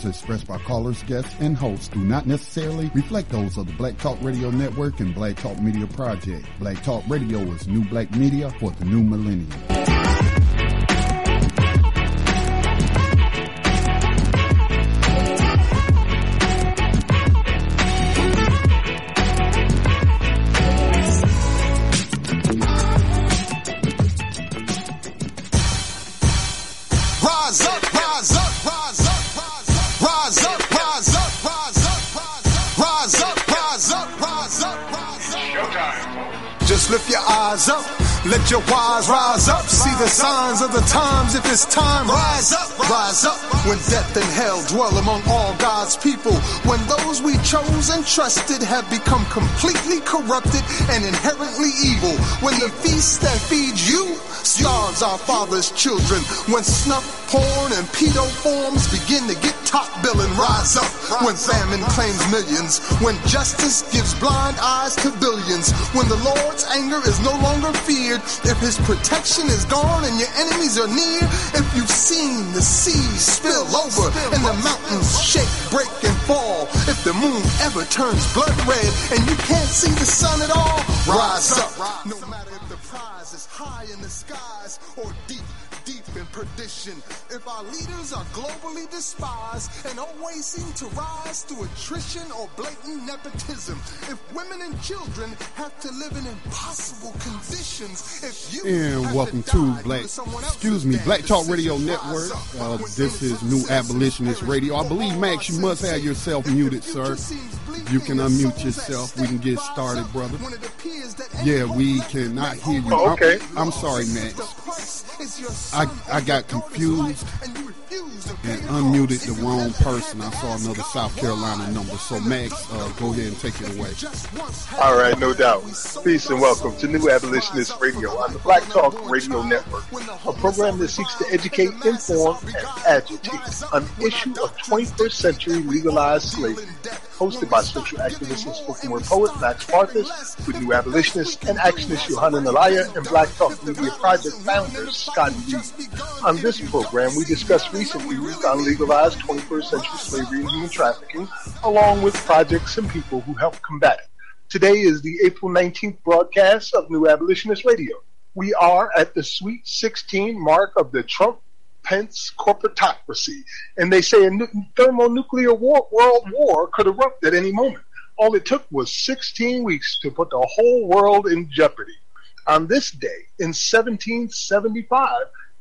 views expressed by callers, guests, and hosts do not necessarily reflect those of the Black Talk Radio Network and Black Talk Media Project. Black Talk Radio is new black media for the new millennium. Your wise rise up. See the signs of the times. If it's time, rise up, rise up. When death and hell dwell among all God's people. When those we chose and trusted have become completely corrupted and inherently evil. When the feast that feeds you starves our father's children. When snuff, porn, and pedo forms begin to get top billing, rise up. When famine claims millions. When justice gives blind eyes to billions. When the Lord's anger is no longer feared. If his protection is gone and your enemies are near. If you've seen the seas spill over and the mountains shake, break, and fall. If the moon ever turns blood red and you can't see the sun at all, rise up. No matter high in the skies or perdition. If our leaders are globally despised and always seem to rise through attrition or blatant nepotism. If women and children have to live in impossible conditions. If you And have welcome to to Black, due someone else's excuse me, Black Talk Radio Network. Uh, this is New Abolitionist Radio. I believe Max, you must have yourself muted, sir. You can unmute yourself. We can get started, brother. Yeah, we cannot hear you. Oh, okay. I'm, I'm sorry, Max. I I got confused and unmuted the wrong person. I saw another South Carolina number. So Max, uh, go ahead and take it away. All right, no doubt. Peace and welcome to New Abolitionist Radio on the Black Talk Radio Network, a program that seeks to educate, inform, and agitate on the issue of 21st century legalized slavery. Hosted by social activist and spoken word poet Max Parthas, with New Abolitionist and actionist Johanna Nalaya, and Black Talk Media Project founder Scotty Reed. On this program, we discuss recent news on legalized 21st century slavery and human trafficking, along with projects and people who help combat it. Today is the April 19th broadcast of New Abolitionist Radio. We are at the sweet 16 mark of the Trump Pence corporatocracy, and they say a thermonuclear war, world war could erupt at any moment. All it took was 16 weeks to put the whole world in jeopardy. On this day, in 1775,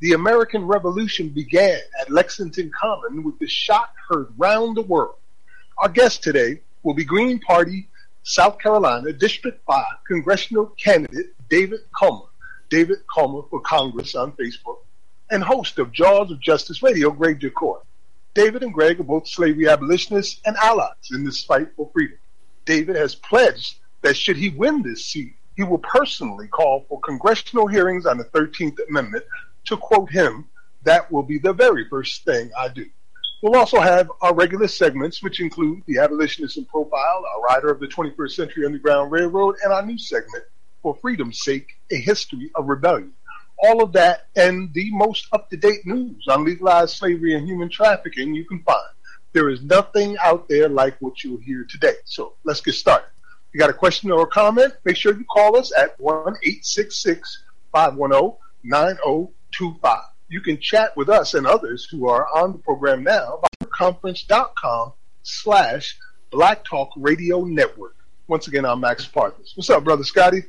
the American Revolution began at Lexington Common with the shot heard round the world. Our guest today will be Green Party, South Carolina, District 5 congressional candidate David Kulma. David Kulma for Congress on Facebook, and host of Jaws of Justice Radio, Greg Jacourt. David and Greg are both slavery abolitionists and allies in this fight for freedom. David has pledged that should he win this seat, he will personally call for congressional hearings on the 13th Amendment. To quote him, that will be the very first thing I do. We'll also have our regular segments, which include the abolitionist in profile, our rider of the 21st Century Underground Railroad, and our new segment, For Freedom's Sake, A History of Rebellion. All of that and the most up-to-date news on legalized slavery and human trafficking you can find. There is nothing out there like what you'll hear today. So let's get started. If you got a question or a comment, make sure you call us at 1-866-510-9025. You can chat with us and others who are on the program now by conference.com slash Black Talk Radio Network. Once again, I'm Max Parthas. What's up, brother Scotty?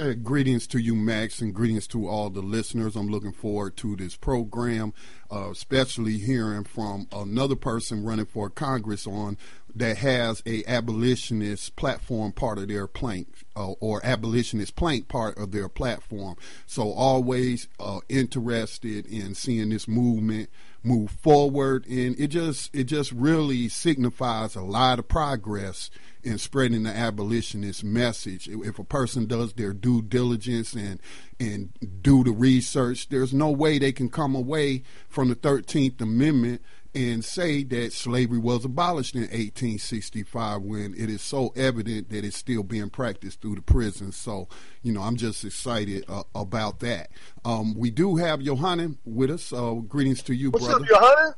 Uh, greetings to you, Max, and greetings to all the listeners. I'm looking forward to this program, uh, especially hearing from another person running for Congress on that has a abolitionist platform part of their plank uh, or abolitionist plank part of their platform. So always uh, interested in seeing this movement move forward, and it just it just really signifies a lot of progress in spreading the abolitionist message. If a person does their due diligence and and do the research, there's no way they can come away from the 13th Amendment and say that slavery was abolished in 1865 when it is so evident that it's still being practiced through the prisons. So, you know, I'm just excited uh, about that. Um, we do have Yohanan with us. Uh, greetings to you, What's brother. What's up, Yohanan?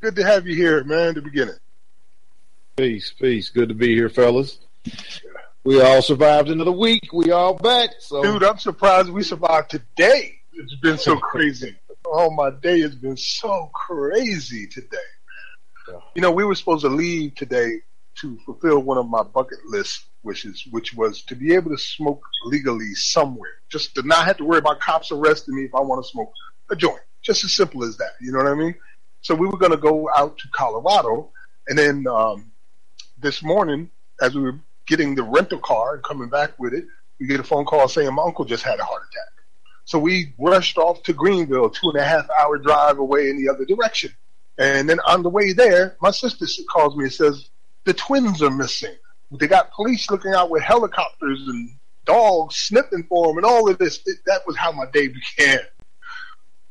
Good to have you here, man, the beginning. Peace, peace. Good to be here, fellas. We all survived another week. We all back. So, dude, I'm surprised we survived today. It's been so crazy. oh, my day has been so crazy today. Yeah. You know, we were supposed to leave today to fulfill one of my bucket list wishes, which was to be able to smoke legally somewhere, just to not have to worry about cops arresting me if I want to smoke a joint. Just as simple as that. You know what I mean? So we were going to go out to Colorado, and then um, this morning, as we were getting the rental car and coming back with it, we get a phone call saying my uncle just had a heart attack. So we rushed off to Greenville, two and a half hour drive away in the other direction. And then on the way there, my sister calls me and says, the twins are missing. They got police looking out with helicopters and dogs sniffing for them and all of this. It, that was how my day began.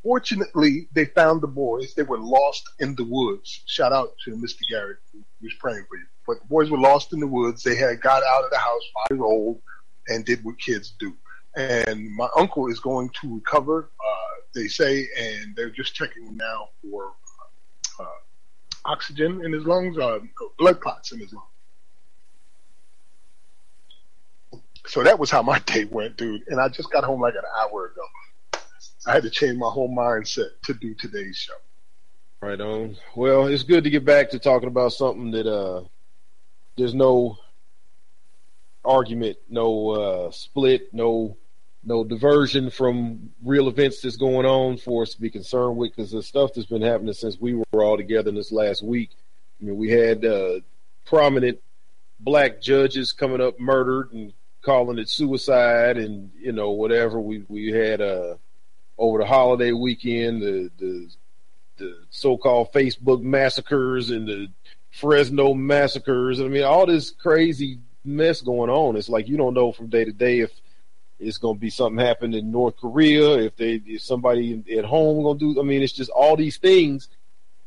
Fortunately, they found the boys. They were lost in the woods. Shout out to Mr. Garrett, who was praying for you. But the boys were lost in the woods. They had got out of the house five years old and did what kids do. And my uncle is going to recover, uh, they say, and they're just checking now for uh, oxygen in his lungs, uh, blood clots in his lungs. So that was how my day went, dude. And I just got home like an hour ago. I had to change my whole mindset to do today's show. Right on. Well, it's good to get back to talking about something that uh there's no argument, no uh split, no no diversion from real events that's going on for us to be concerned with because the stuff that's been happening since we were all together in this last week. I mean, we had uh, prominent black judges coming up murdered and calling it suicide and you know whatever. We we had uh over the holiday weekend, the the, the so-called Facebook massacres and the Fresno massacres. I mean, all this crazy mess going on. It's like you don't know from day to day if it's going to be something happen in North Korea, if they if somebody at home going to do. I mean, it's just all these things.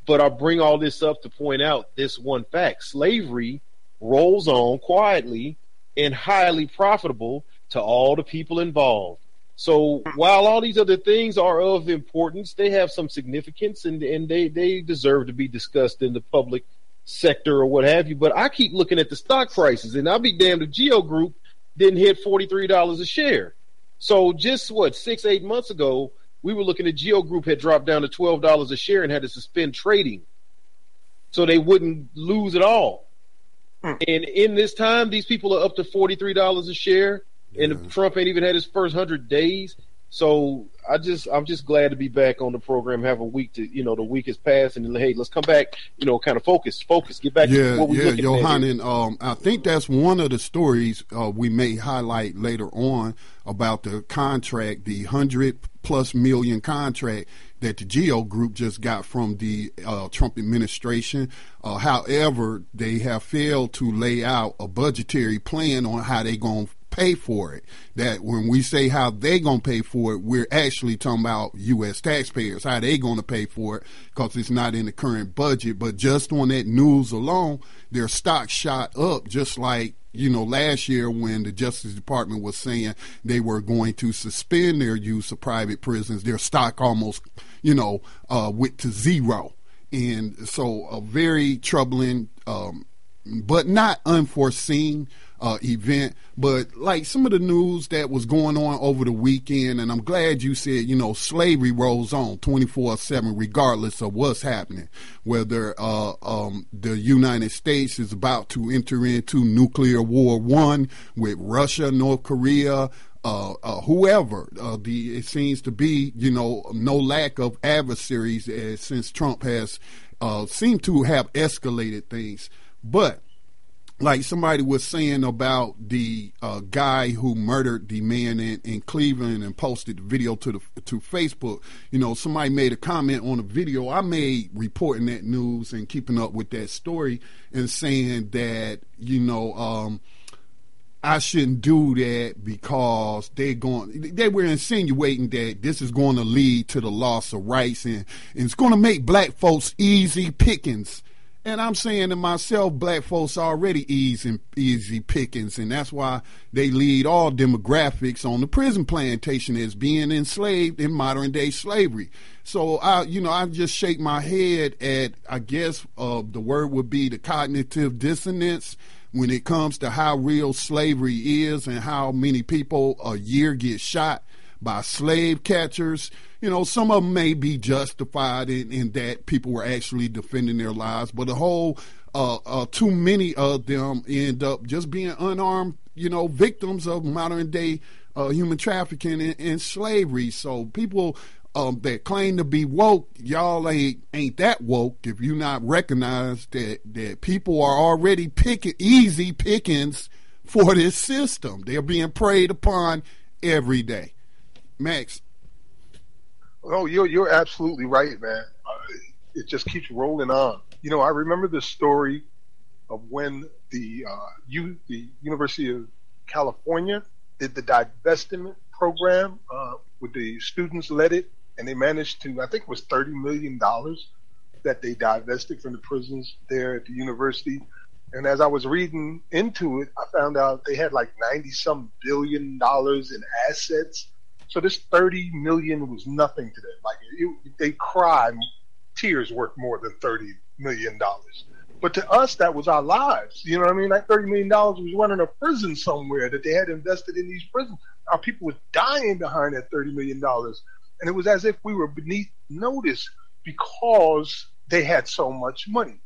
But I bring all this up to point out this one fact: slavery rolls on quietly and highly profitable to all the people involved. So while all these other things are of importance, they have some significance and, and they, they deserve to be discussed in the public sector or what have you. But I keep looking at the stock prices and I'll be damned if Geo Group didn't hit $43 a share. So just what, six, eight months ago, we were looking at Geo Group had dropped down to $12 a share and had to suspend trading so they wouldn't lose it all. Hmm. And in this time, these people are up to $43 a share and Trump ain't even had his first hundred days. So I just I'm just glad to be back on the program. Have a week to you know the week has passed, and hey, let's come back. You know, kind of focus, focus, get back. Yeah, to what we yeah, Johannan. Um, I think that's one of the stories uh, we may highlight later on about the contract, the hundred plus million contract that the Geo Group just got from the uh, Trump administration. Uh, however, they have failed to lay out a budgetary plan on how they're going to pay for it. That when we say how they gonna pay for it, we're actually talking about U.S. taxpayers. How they gonna pay for it because it's not in the current budget. But just on that news alone, their stock shot up just like you know, last year when the Justice Department was saying they were going to suspend their use of private prisons, their stock almost, you know, uh, went to zero. And so a very troubling, um, but not unforeseen uh, event. But like some of the news that was going on over the weekend, and I'm glad you said, you know, slavery rolls on 24 7, regardless of what's happening. Whether uh, um, the United States is about to enter into nuclear war one with Russia, North Korea, uh, uh, whoever. Uh, the it seems to be, you know, no lack of adversaries uh, since Trump has uh, seemed to have escalated things. But like somebody was saying about the uh, guy who murdered the man in, in, Cleveland and posted the video to the to Facebook. You know, somebody made a comment on the video I made reporting that news and keeping up with that story and saying that you know um, I shouldn't do that because they're going. They were insinuating that this is going to lead to the loss of rights and, and it's going to make black folks easy pickings. And I'm saying to myself, black folks already easy easy pickings, and that's why they lead all demographics on the prison plantation as being enslaved in modern day slavery. So I, you know, I just shake my head at, I guess, uh, the word would be the cognitive dissonance when it comes to how real slavery is and how many people a year get shot by slave catchers. You know, some of them may be justified in, in that people were actually defending their lives, but a whole uh, uh, too many of them end up just being unarmed, you know, victims of modern day uh, human trafficking and, and, slavery. So people um, that claim to be woke, y'all ain't ain't that woke if you not recognize that that people are already picking easy pickings for this system. They're being preyed upon every day. Max. Oh, you're you're absolutely right, man. Uh, it just keeps rolling on. You know, I remember the story of when the uh, U, the University of California did the divestment program, uh, with the students led it and they managed to, I think it was $30 million that they divested from the prisons there at the university. And as I was reading into it, I found out they had like 90 some billion dollars in assets. So this 30 million was nothing to them. Like it, they cry tears worth more than 30 million dollars. But to us, that was our lives. You know what I mean? That $30 million was running a prison somewhere that they had invested in these prisons. Our people were dying behind that $30 million and it was as if we were beneath notice because they had so much money.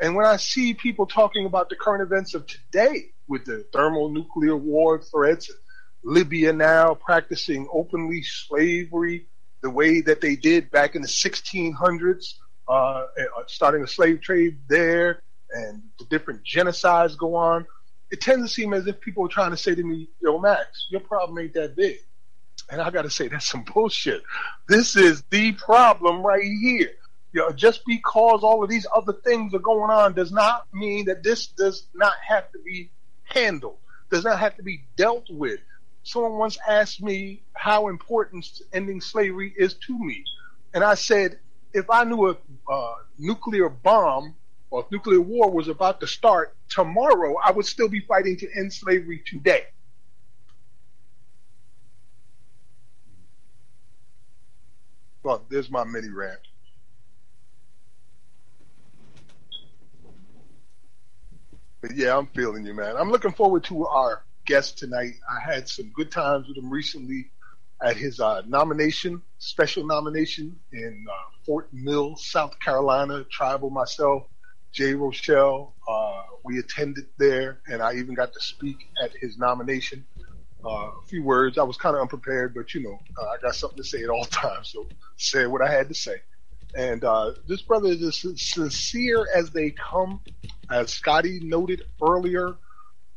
And when I see people talking about the current events of today with the thermonuclear war threats, Libya now practicing openly slavery the way that they did back in the 1600s, uh, uh, starting a slave trade there, and the different genocides go on, it tends to seem as if people are trying to say to me, Yo, Max, your problem ain't that big. And I got to say, that's some bullshit. This is the problem right here. You know, just because all of these other things are going on does not mean that this does not have to be handled, does not have to be dealt with. Someone once asked me how important ending slavery is to me. And I said, if I knew a uh, nuclear bomb or if nuclear war was about to start tomorrow, I would still be fighting to end slavery today. Well, there's my mini rant. But yeah, I'm feeling you, man. I'm looking forward to our guest tonight. I had some good times with him recently at his uh, nomination, special nomination in uh, Fort Mill, South Carolina. Tribal myself, Jay Rochelle. Uh, we attended there, and I even got to speak at his nomination uh, a few words. I was kind of unprepared, but you know, uh, I got something to say at all times, so said what I had to say. And uh, this brother is as sincere as they come. As Scotty noted earlier,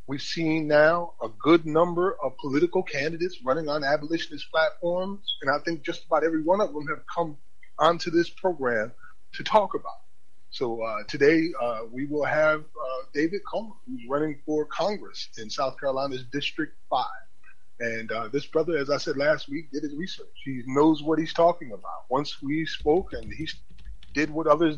we've seen now a good number of political candidates running on abolitionist platforms, and I think just about every one of them have come onto this program to talk about. So uh, today uh, we will have uh, David Kulma, who's running for Congress in South Carolina's District 5. And uh, this brother, as I said last week, did his research. He knows what he's talking about. Once we spoke, and he did what others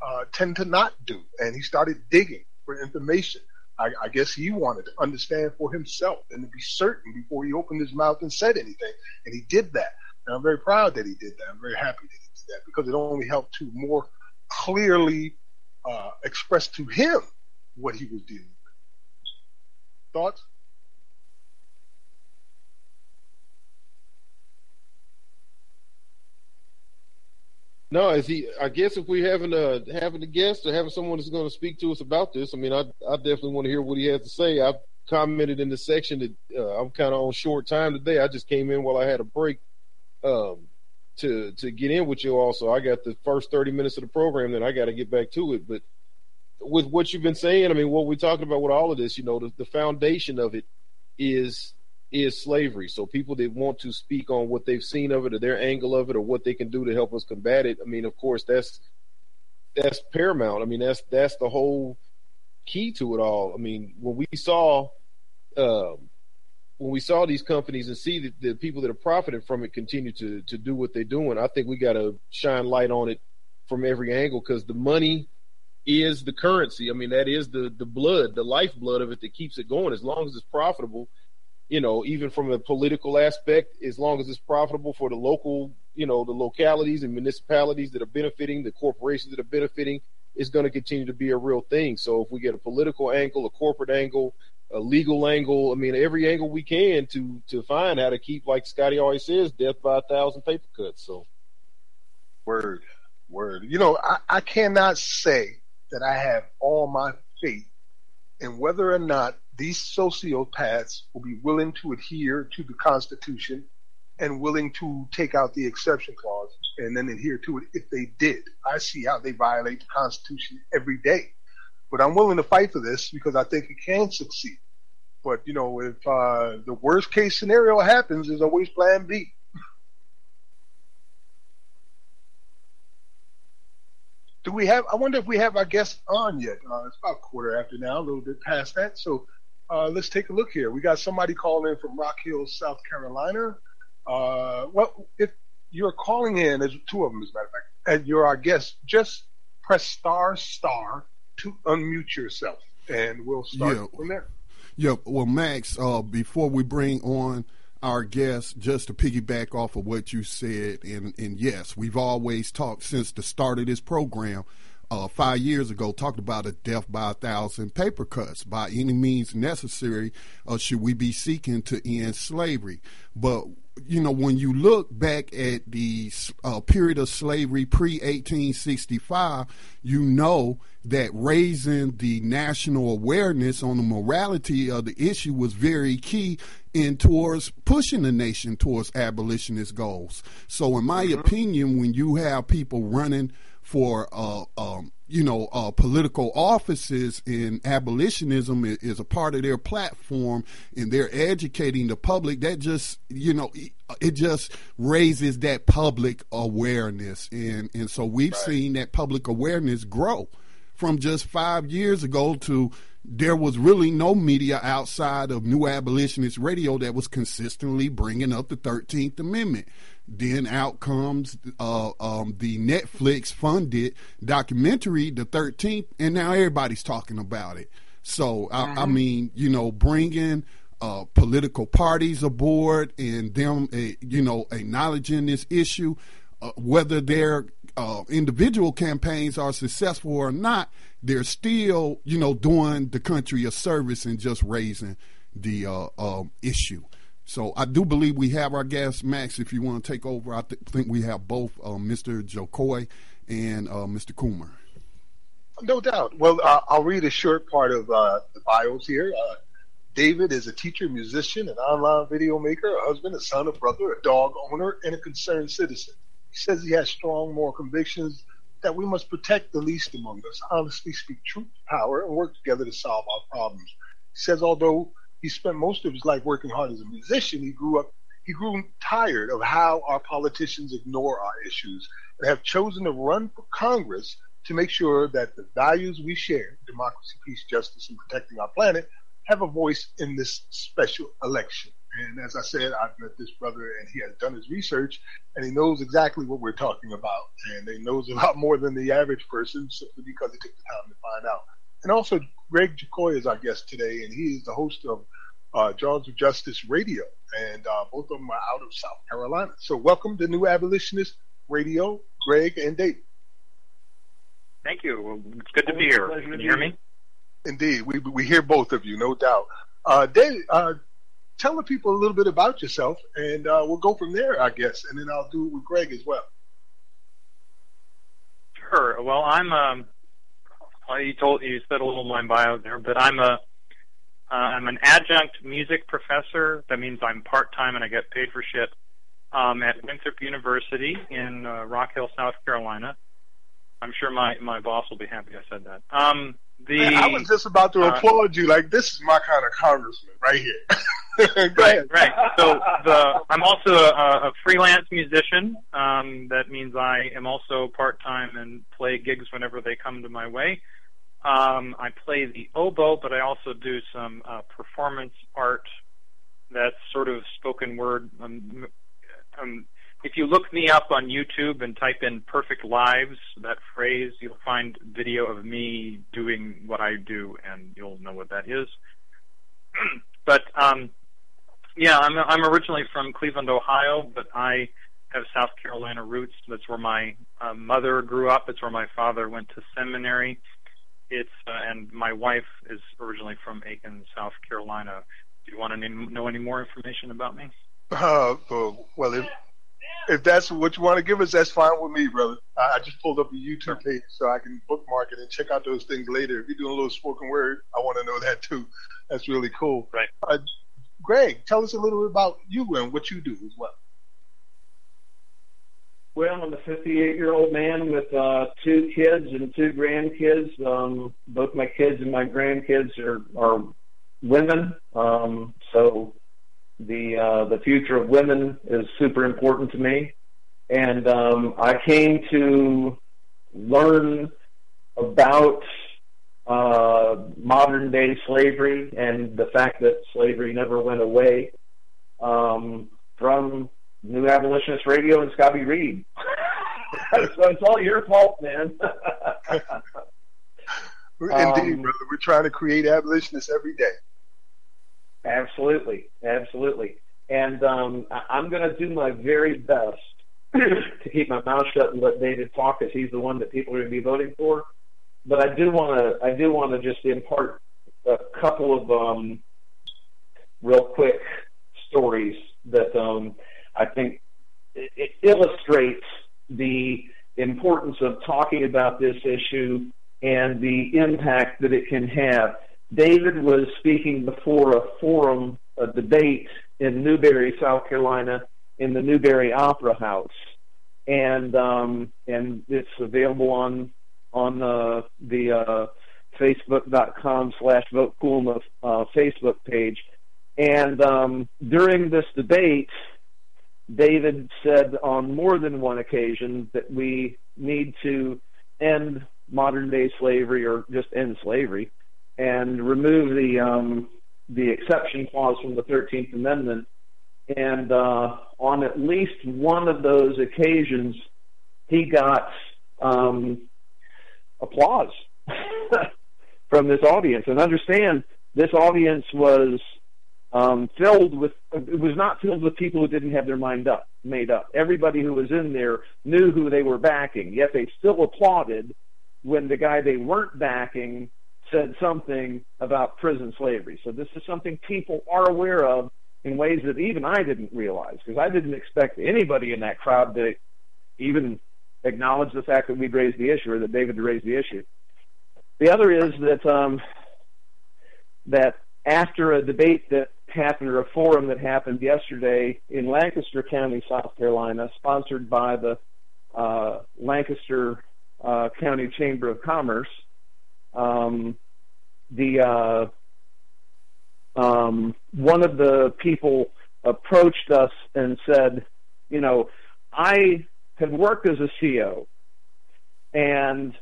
uh, tend to not do, and he started digging for information. I, I, guess he wanted to understand for himself and to be certain before he opened his mouth and said anything. And he did that. And I'm very proud that he did that. I'm very happy that he did that because it only helped to more clearly uh, express to him what he was dealing with. Thoughts? No, is he? I guess if we having a having a guest or having someone that's going to speak to us about this, I mean, I I definitely want to hear what he has to say. I've commented in the section that uh, I'm kind of on short time today. I just came in while I had a break um, to to get in with you. Also, I got the first 30 minutes of the program, then I got to get back to it. But with what you've been saying, I mean, what we're talking about with all of this, you know, the, the foundation of it is is slavery. So people that want to speak on what they've seen of it or their angle of it or what they can do to help us combat it. I mean, of course, that's that's paramount. I mean, that's that's the whole key to it all. I mean, when we saw um, when we saw these companies and see that the people that are profiting from it continue to to do what they're doing, I think we got to shine light on it from every angle because the money is the currency. I mean, that is the the blood, the lifeblood of it that keeps it going. As long as it's profitable, you know, even from a political aspect, as long as it's profitable for the local, you know, the localities and municipalities that are benefiting, the corporations that are benefiting, it's going to continue to be a real thing. So if we get a political angle, a corporate angle, a legal angle, I mean, every angle we can to to find how to keep, like Scotty always says, death by a thousand paper cuts. So, word, word. You know, I, I cannot say that I have all my faith in whether or not these sociopaths will be willing to adhere to the Constitution and willing to take out the exception clause and then adhere to it if they did. I see how they violate the Constitution every day. But I'm willing to fight for this because I think it can succeed. But, you know, if uh, the worst case scenario happens, there's always plan B. Do we have? I wonder if we have our guest on yet. Uh, it's about quarter after now, a little bit past that. So uh, let's take a look here. We got somebody calling in from Rock Hill, South Carolina. Uh, well, if you're calling in, there's two of them, as a matter of fact, and you're our guest, just press star star to unmute yourself, and we'll start yeah. from there. Yeah. Well, Max, uh, before we bring on our guest, just to piggyback off of what you said, and, and yes, we've always talked since the start of this program. Uh, five years ago, talked about a death by a thousand paper cuts by any means necessary. Uh, should we be seeking to end slavery? But you know, when you look back at the uh, period of slavery pre 1865, you know that raising the national awareness on the morality of the issue was very key in towards pushing the nation towards abolitionist goals. So, in my mm-hmm. opinion, when you have people running for uh, um, you know, uh, political offices in abolitionism is, a part of their platform and they're educating the public, that just, you know, it just raises that public awareness. And, and so we've right. seen that public awareness grow from just five years ago to there was really no media outside of New Abolitionist Radio that was consistently bringing up the 13th Amendment. Then out comes uh, um, the Netflix funded documentary, The 13th, and now everybody's talking about it. So, I, I mm-hmm. mean, you know, bringing uh, political parties aboard and them, uh, you know, acknowledging this issue, uh, whether their uh, individual campaigns are successful or not, they're still, you know, doing the country a service and just raising the uh, um, issue. So I do believe we have our guest, Max. If you want to take over, I th- think we have both uh, Mr. Jokoy and uh, Mr. Kulma. No doubt. Well, uh, I'll read a short part of uh, the bios here. Uh, David is a teacher, musician, an online video maker, a husband, a son, a brother, a dog owner, and a concerned citizen. He says he has strong moral convictions that we must protect the least among us, honestly speak truth to power, and work together to solve our problems. He says although he spent most of his life working hard as a musician. He grew up, he grew tired of how our politicians ignore our issues and have chosen to run for Congress to make sure that the values we share, democracy, peace, justice, and protecting our planet, have a voice in this special election. And as I said, I've met this brother and he has done his research and he knows exactly what we're talking about. And he knows a lot more than the average person simply because he took the time to find out. And also, Greg Jokoy is our guest today, and he is the host of uh, Jaws of Justice Radio, and uh, both of them are out of South Carolina. So, welcome to New Abolitionist Radio, Greg and Dave. Thank you. It's good to be here. Can you hear me? Indeed, we we hear both of you, no doubt. Uh, Dave, uh, tell the people a little bit about yourself, and uh, we'll go from there, I guess, and then I'll do it with Greg as well. Sure. Well, I'm um, you told you said a little my bio there, but I'm a uh, I'm an adjunct music professor. That means I'm part time and I get paid for shit um, at Winthrop University in uh, Rock Hill, South Carolina. I'm sure my my boss will be happy I said that. Um, the I was just about to uh, applaud you. Like this is my kind of congressman right here. right, right. So the I'm also a, a freelance musician. Um, that means I am also part time and play gigs whenever they come to my way. Um, I play the oboe, but I also do some uh, performance art that's sort of spoken word. Um, um, if you look me up on YouTube and type in "perfect lives," that phrase, you'll find video of me doing what I do, and you'll know what that is. but um, yeah, I'm I'm originally from Cleveland, Ohio, but I have South Carolina roots. That's where my uh, mother grew up. It's where my father went to seminary. It's uh, and my wife is originally from Aiken, South Carolina. Do you want to know any more information about me? Uh, well, if if that's what you want to give us, that's fine with me, brother. I, I just pulled up a YouTube page so I can bookmark it and check out those things later. If you're doing a little spoken word, I want to know that too. That's really cool. Right. Uh, Greg, tell us a little bit about you and what you do as well. Well, I'm a 58 year old man with uh, two kids and two grandkids. Um, both my kids and my grandkids are are women, um, so the uh, the future of women is super important to me. And um, I came to learn about uh, modern day slavery and the fact that slavery never went away um, from New Abolitionist Radio and Scotty Reed. so it's all your fault, man. Indeed, um, brother. We're trying to create abolitionists every day. Absolutely, absolutely. And um, I'm going to do my very best to keep my mouth shut and let David talk, because he's the one that people are going to be voting for. But I do want to, I do want to just impart a couple of um, real quick stories that um, I think it illustrates the importance of talking about this issue and the impact that it can have. David was speaking before a forum, a debate in Newberry, South Carolina, in the Newberry Opera House, and um, and it's available on on uh, the uh, Facebook.com slash Vote uh, Facebook page. And um, during this debate, David said on more than one occasion that we need to end modern day slavery or just end slavery and remove the um, the exception clause from the 13th Amendment. And uh, on at least one of those occasions, he got um, applause from this audience. And understand, this audience was um, filled with it was not filled with people who didn't have their mind up made up. Everybody who was in there knew who they were backing, yet they still applauded when the guy they weren't backing said something about prison slavery. So this is something people are aware of in ways that even I didn't realize because I didn't expect anybody in that crowd to even acknowledge the fact that we'd raised the issue or that David had raised the issue. The other is that um, that after a debate that happened or a forum that happened yesterday in Lancaster County, South Carolina, sponsored by the uh, Lancaster uh, County Chamber of Commerce. Um, the uh, um, one of the people approached us and said, you know, I had worked as a CO, and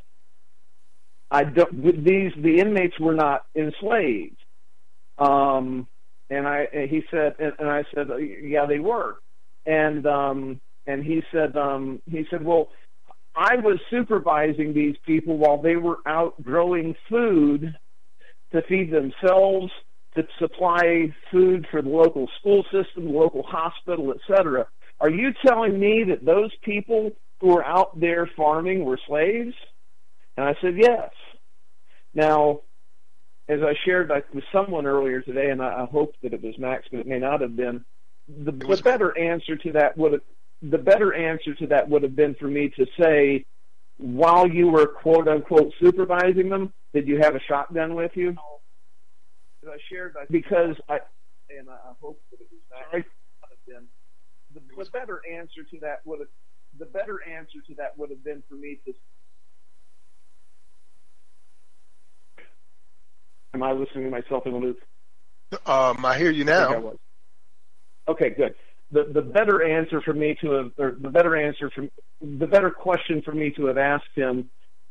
I don't. These the inmates were not enslaved. Um, and I and he said and, and I said yeah they were. And um and he said um he said well I was supervising these people while they were out growing food to feed themselves to supply food for the local school system the local hospital etc are you telling me that those people who were out there farming were slaves? And I said yes. Now as I shared with someone earlier today, and I, hope that it was Max, but it may not have been. The, the better answer to that would have, the better answer to that would have been for me to say, while you were quote unquote supervising them, did you have a shotgun with you? As I shared, because I and I hope that it was Max. Been, the, the better answer to that would have the better answer to that would have been for me to Am I listening to myself in the loop? Um, I hear you now. Okay, good. The the better answer for me to have, or the better answer from the better question for me to have asked him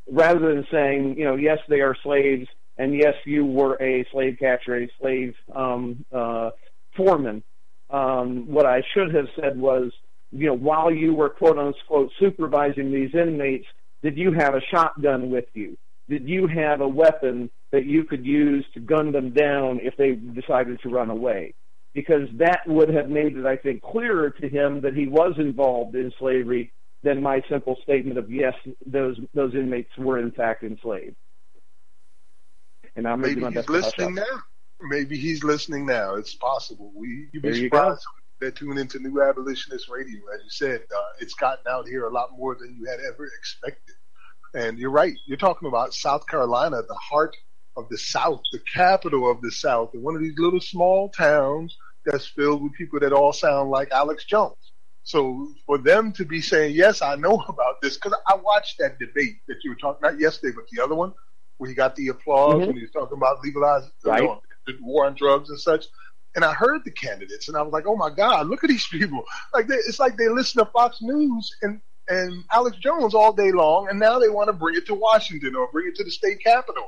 rather than saying, you know, yes, they are slaves, and yes, you were a slave catcher, a slave um, uh, foreman. Um, what I should have said was, you know, while you were quote unquote supervising these inmates, did you have a shotgun with you? Did you have a weapon that you could use to gun them down if they decided to run away? Because that would have made it, I think, clearer to him that he was involved in slavery than my simple statement of yes, those those inmates were in fact enslaved. And I'm maybe he's listening now. Maybe he's listening now. It's possible. We you'd be there surprised that tune into New Abolitionist Radio. As you said, uh, it's gotten out here a lot more than you had ever expected. And you're right. You're talking about South Carolina, the heart of the South, the capital of the South, and one of these little small towns that's filled with people that all sound like Alex Jones. So for them to be saying, yes, I know about this, because I watched that debate that you were talking about yesterday, but the other one, where he got the applause mm-hmm. when he was talking about legalizing right. you know, war on drugs and such. And I heard the candidates, and I was like, "Oh my God, look at these people! Like they, it's like they listen to Fox News and and Alex Jones all day long, and now they want to bring it to Washington or bring it to the state capitol."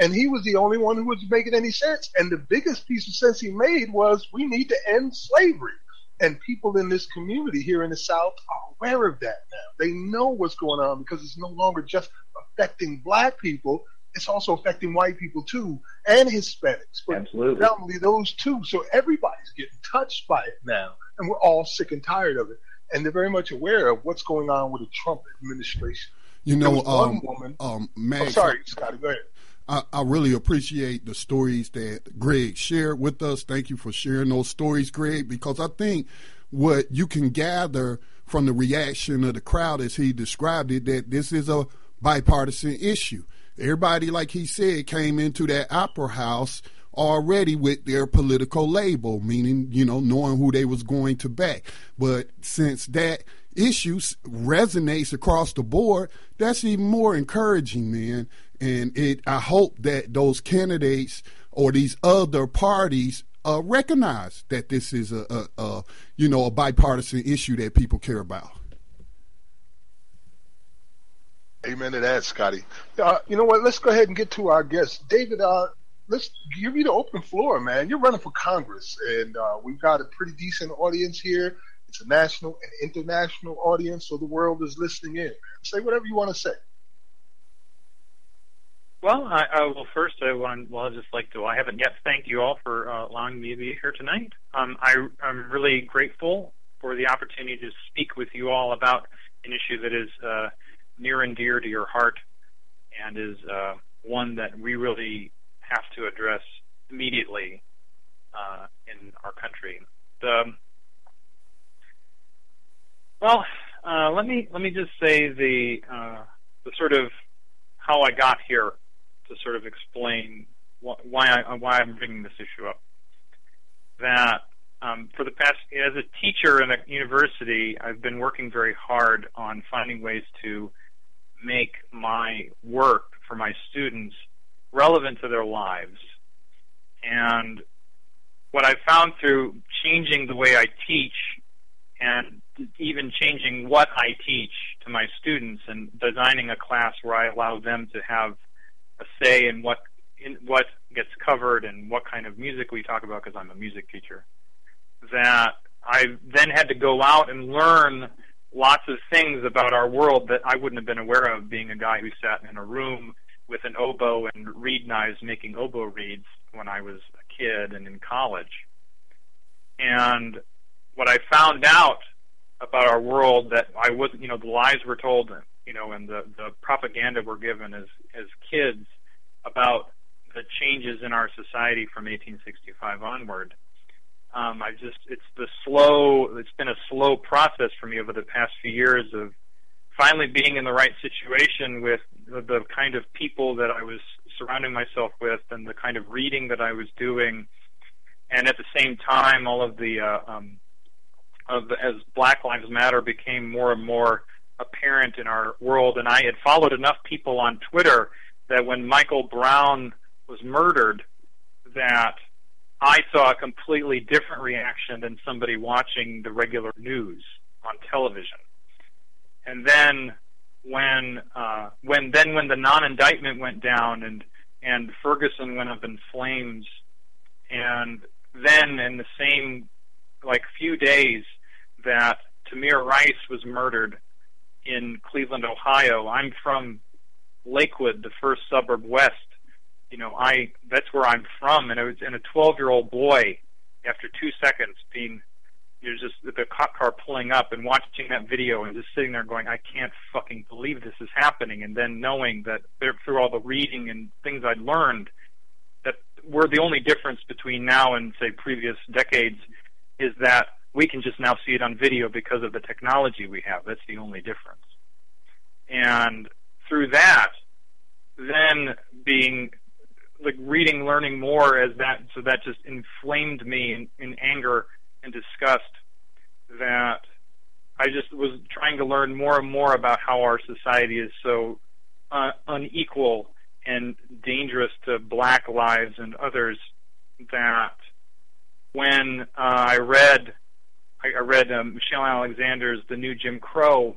And he was the only one who was making any sense. And the biggest piece of sense he made was, "We need to end slavery." And people in this community here in the South are aware of that now. They know what's going on because it's no longer just affecting black people. It's also affecting white people too, and Hispanics. But Absolutely. Predominantly those two. So everybody's getting touched by it now. And we're all sick and tired of it. And they're very much aware of what's going on with the Trump administration. You know, um, one woman. Um, Mag, oh, sorry, Scotty, go ahead. I, I, really appreciate the stories that Greg shared with us. Thank you for sharing those stories, Greg, because I think what you can gather from the reaction of the crowd as he described it that this is a bipartisan issue. Everybody, like he said, came into that opera house already with their political label, meaning, you know, knowing who they was going to back. But since that issue resonates across the board, that's even more encouraging, man. And it, I hope that those candidates or these other parties uh, recognize that this is a, a, a, you know, a bipartisan issue that people care about. Amen to that, Scotty. Uh, you know what? Let's go ahead and get to our guest, David. Uh, let's give you the open floor, man. You're running for Congress, and uh, we've got a pretty decent audience here. It's a national and international audience, so the world is listening in. Say whatever you want to say. Well, I, I will first I want well, I just like to. I haven't yet thanked you all for uh, allowing me to be here tonight. Um, I, I'm really grateful for the opportunity to speak with you all about an issue that is uh, near and dear to your heart, and is uh, one that we really have to address immediately uh, in our country. The, well, uh, let me let me just say the uh, the sort of how I got here to sort of explain wh- why I why I'm bringing this issue up. That um, for the past as a teacher in a university, I've been working very hard on finding ways to make my work for my students relevant to their lives. And what I found through changing the way I teach and even changing what I teach to my students and designing a class where I allow them to have a say in what in what gets covered and what kind of music we talk about because I'm a music teacher. That I then had to go out and learn lots of things about our world that I wouldn't have been aware of being a guy who sat in a room with an oboe and reed knives making oboe reeds when I was a kid and in college. And what I found out about our world that I wasn't, you know, the lies were told you know, and the, the propaganda we're given as, as kids about the changes in our society from 1865 onward. Um, I just, it's the slow, it's been a slow process for me over the past few years of finally being in the right situation with the, kind of people that I was surrounding myself with and the kind of reading that I was doing. And at the same time, all of the, uh, um, of the, as Black Lives Matter became more and more apparent in our world. And I had followed enough people on Twitter that when Michael Brown was murdered, that I saw a completely different reaction than somebody watching the regular news on television. And then when uh, when then when the non-indictment went down and and Ferguson went up in flames, and then in the same like few days that Tamir Rice was murdered in Cleveland, Ohio. I'm from Lakewood, the first suburb west. You know, I that's where I'm from, and I was in a 12 year old boy after two seconds being you're just the cop car pulling up and watching that video and just sitting there going, I can't fucking believe this is happening. And then knowing that through all the reading and things I'd learned, that we're the only difference between now and say previous decades is that we can just now see it on video because of the technology we have. That's the only difference. And through that, then being like reading, learning more as that, so that just inflamed me in, in anger and disgust that I just was trying to learn more and more about how our society is so uh, unequal and dangerous to black lives and others that when uh, I read I, I read um, Michelle Alexander's The New Jim Crow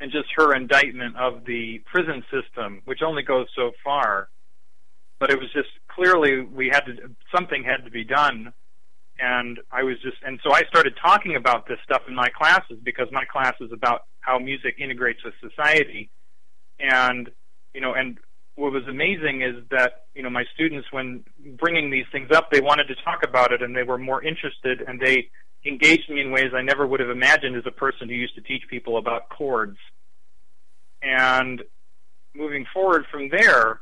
and just her indictment of the prison system, which only goes so far. But it was just clearly we had to something had to be done, and I was just and so I started talking about this stuff in my classes because my class is about how music integrates with society, and you know and what was amazing is that you know my students when bringing these things up they wanted to talk about it and they were more interested and they engaged me in ways I never would have imagined as a person who used to teach people about chords. And moving forward from there,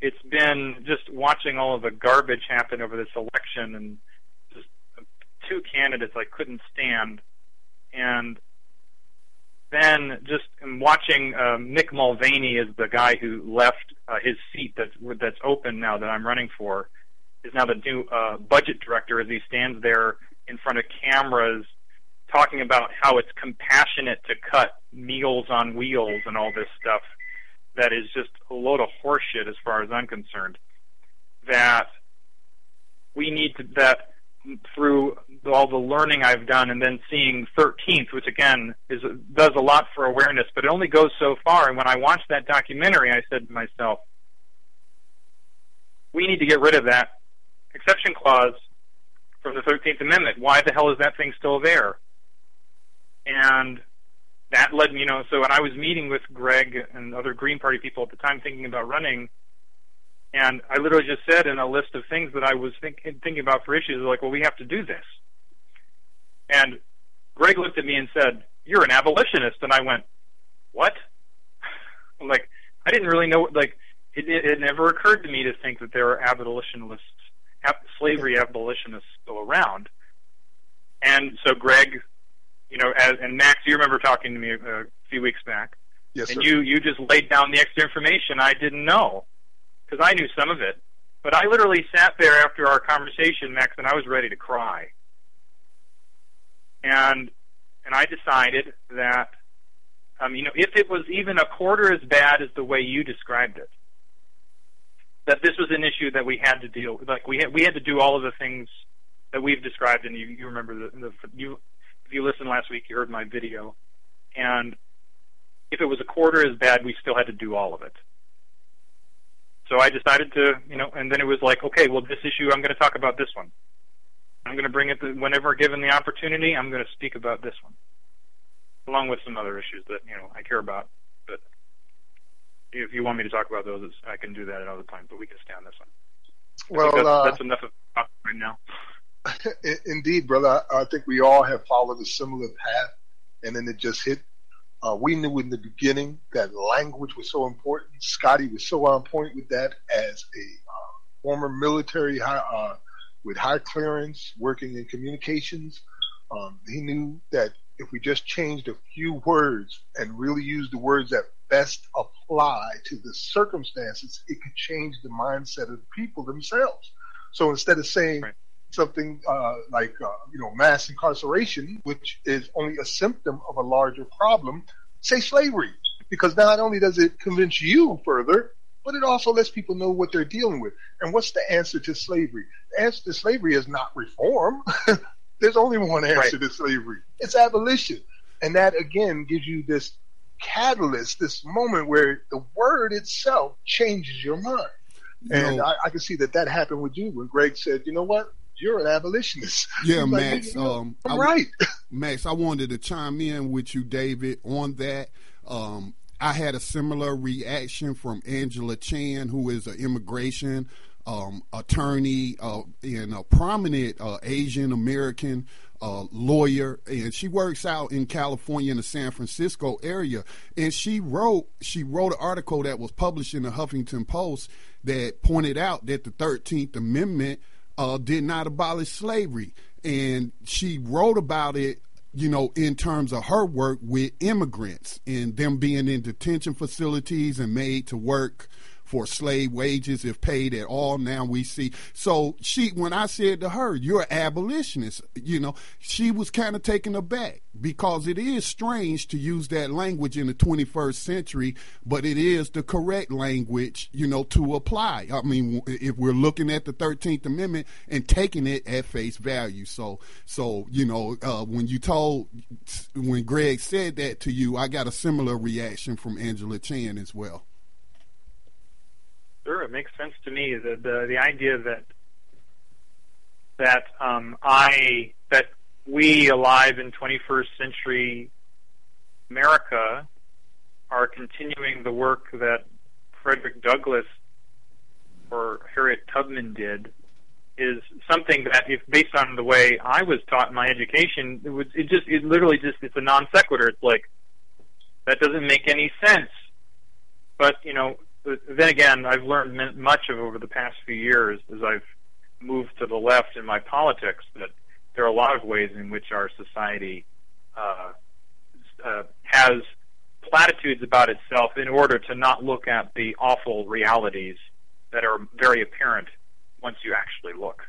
it's been just watching all of the garbage happen over this election and two candidates I couldn't stand. And then just watching uh, Mick Mulvaney is the guy who left uh, his seat that's that's open now that I'm running for is now the new uh, budget director as he stands there in front of cameras talking about how it's compassionate to cut meals on wheels and all this stuff that is just a load of horseshit as far as I'm concerned. That we need to that through all the learning I've done and then seeing 13th, which again is does a lot for awareness, but it only goes so far. And when I watched that documentary, I said to myself, we need to get rid of that exception clause from the 13th Amendment. Why the hell is that thing still there? And that led me, you know, so when I was meeting with Greg and other Green Party people at the time thinking about running, and I literally just said in a list of things that I was think, thinking about for issues, like, well, we have to do this. And Greg looked at me and said, "You're an abolitionist," and I went, "What?" I'm like, I didn't really know. Like, it, it, it never occurred to me to think that there are abolitionists, ab- slavery abolitionists still around. And so Greg you know, as, and Max, you remember talking to me a, a few weeks back. Yes, and sir. you you just laid down the extra information I didn't know because I knew some of it, but I literally sat there after our conversation, Max, and I was ready to cry. And and I decided that, um, you know, if it was even a quarter as bad as the way you described it, that this was an issue that we had to deal with. Like we had, we had to do all of the things that we've described, and you, you remember the, the you if you listened last week, you heard my video. And if it was a quarter as bad, we still had to do all of it. So I decided to, you know, and then it was like, okay, well, this issue, I'm going to talk about this one. I'm going to bring it to, whenever given the opportunity. I'm going to speak about this one, along with some other issues that you know I care about. But if you want me to talk about those, I can do that at another time. But we can stay on this one. Well, that's, uh, that's enough of talk right now. Indeed, brother. I think we all have followed a similar path, and then it just hit. Uh, we knew in the beginning that language was so important. Scotty was so on point with that as a uh, former military high, uh, with high clearance, working in communications. Um, he knew that if we just changed a few words and really used the words that best apply to the circumstances, it could change the mindset of the people themselves. So instead of saying Right. Something uh, like uh, you know mass incarceration, which is only a symptom of a larger problem, say slavery, because not only does it convince you further, but it also lets people know what they're dealing with. And what's the answer to slavery? The answer to slavery is not reform. There's only one answer Right. to slavery. It's abolition. And that again gives you this catalyst, this moment where the word itself changes your mind. And I, I, can see that that happened with you when Greg said, "You know what? You're an abolitionist." Yeah, Max. Like, um, I'm I, right. Max, I wanted to chime in with you, David, on that. Um, I had a similar reaction from Angela Chan, who is an immigration um, attorney uh, and a prominent uh, Asian American uh, lawyer, and she works out in California in the San Francisco area. And she wrote she wrote an article that was published in the Huffington Post that pointed out that the Thirteenth Amendment uh, did not abolish slavery, and she wrote about it you know, in terms of her work with immigrants and them being in detention facilities and made to work for slave wages if paid at all. Now we see. So she, when I said to her, "You're abolitionist," you know, she was kind of taken aback because it is strange to use that language in the 21st century, but it is the correct language, you know, to apply. I mean, if we're looking at the 13th Amendment and taking it at face value. So, so you know, uh, when you told, when Greg said that to you, I got a similar reaction from Angela Chan as well. Sure, it makes sense to me. The the, the idea that that um, I that we alive in 21st century America are continuing the work that Frederick Douglass or Harriet Tubman did is something that, if based on the way I was taught in my education, it would it just it literally just it's a non sequitur. It's like that doesn't make any sense. But you know, then again, I've learned much of over the past few years as I've moved to the left in my politics that there are a lot of ways in which our society uh, uh, has platitudes about itself in order to not look at the awful realities that are very apparent once you actually look.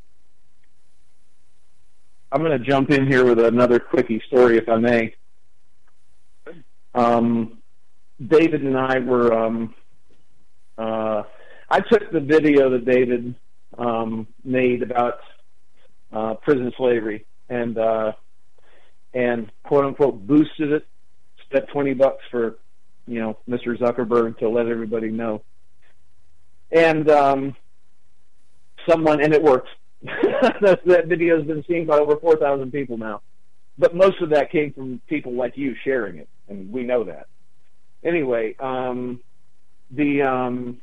I'm going to jump in here with another quickie story, if I may. Um, David and I were um, uh, I took the video that David um, made about uh, prison slavery and uh, and quote unquote boosted it. Spent twenty bucks for you know Mr. Zuckerberg to let everybody know. And um, someone and it works. that, that video has been seen by over four thousand people now. But most of that came from people like you sharing it, and we know that. Anyway, um, the um,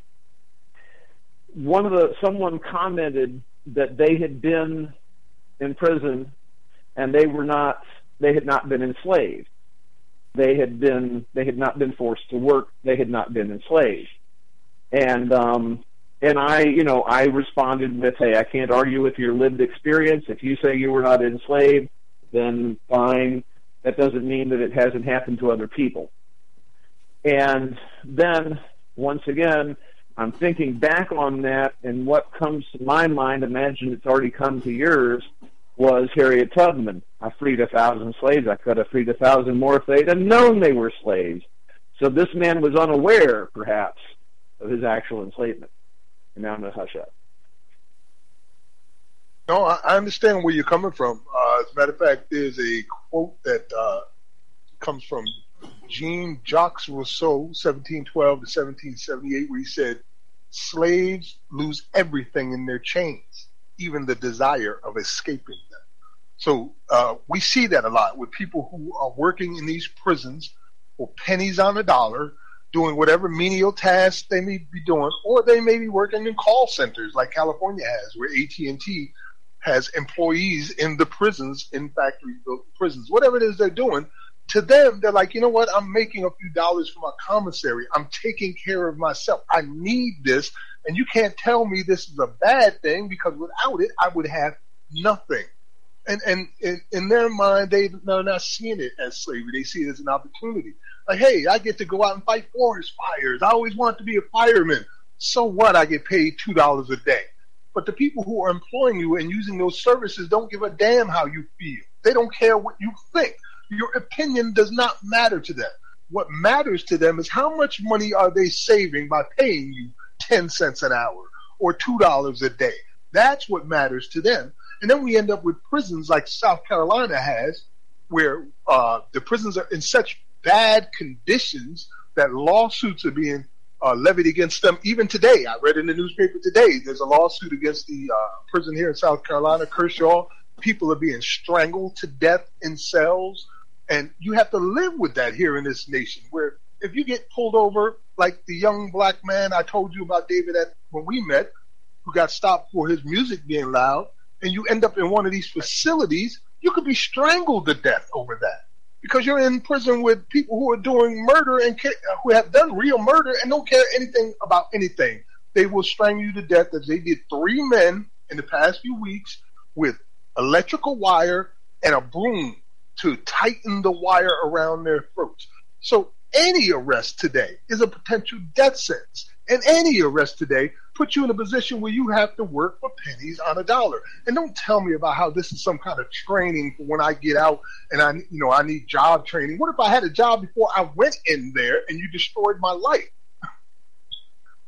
one of the someone commented that they had been in prison and they were not they had not been enslaved. They had been they had not been forced to work. They had not been enslaved. And um, and I, you know, I responded with, "Hey, I can't argue with your lived experience. If you say you were not enslaved, then fine. That doesn't mean that it hasn't happened to other people." And then once again, I'm thinking back on that, and what comes to my mind, imagine it's already come to yours, was Harriet Tubman. I freed a thousand slaves. I could have freed a thousand more if they'd have known they were slaves. So this man was unaware, perhaps, of his actual enslavement. And now I'm going to hush up. No, I understand where you're coming from. Uh, as a matter of fact, there's a quote that uh, comes from Jean Jacques Rousseau, 1712 to 1778, where he said, slaves lose everything in their chains, even the desire of escaping them. So uh, we see that a lot with people who are working in these prisons for pennies on a dollar, doing whatever menial tasks they may be doing, or they may be working in call centers like California has, where AT&T has employees in the prisons, in factory built prisons, whatever it is they're doing to them, they're like, you know what? I'm making a few dollars for my commissary. I'm taking care of myself. I need this. And you can't tell me this is a bad thing because without it, I would have nothing. And, and in, in their mind, they, they're not seeing it as slavery. They see it as an opportunity. Like, hey, I get to go out and fight forest fires. I always want to be a fireman. So what? I get paid $2 a day. But the people who are employing you and using those services don't give a damn how you feel. They don't care what you think. Your opinion does not matter to them. What matters to them is how much money are they saving by paying you 10 cents an hour or $2 a day. That's what matters to them. And then we end up with prisons like South Carolina has, where uh, the prisons are in such bad conditions that lawsuits are being uh, levied against them. Even today, I read in the newspaper today, there's a lawsuit against the uh, prison here in South Carolina, Kershaw. People are being strangled to death in cells. And you have to live with that here in this nation where if you get pulled over, like the young black man I told you about, David, at, when we met, who got stopped for his music being loud, and you end up in one of these facilities, you could be strangled to death over that because you're in prison with people who are doing murder and who have done real murder and don't care anything about anything. They will strangle you to death as they did three men in the past few weeks with electrical wire and a broom to tighten the wire around their throats. So any arrest today is a potential death sentence. And any arrest today puts you in a position where you have to work for pennies on a dollar. And don't tell me about how this is some kind of training for when I get out and I, you know, I need job training. What if I had a job before I went in there and you destroyed my life?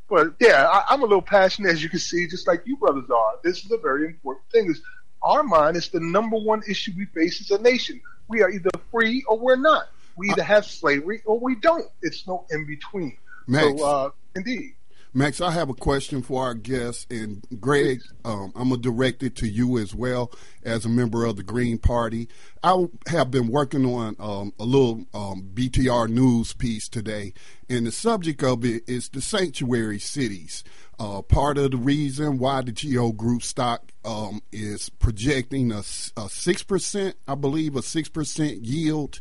But yeah, I, I'm a little passionate, as you can see, just like you brothers are. This is a very important thing. Is our mind is the number one issue we face as a nation. We are either free or we're not. We either have slavery or we don't. It's no in between. Max, so, uh, indeed. Max, I have a question for our guest, and Greg, um, I'm gonna direct it to you as well as a member of the Green Party. I have been working on um, a little um, BTR news piece today, and the subject of it is the sanctuary cities. Uh, part of the reason why the GEO Group stock um, is projecting a six percent, I believe, a six percent yield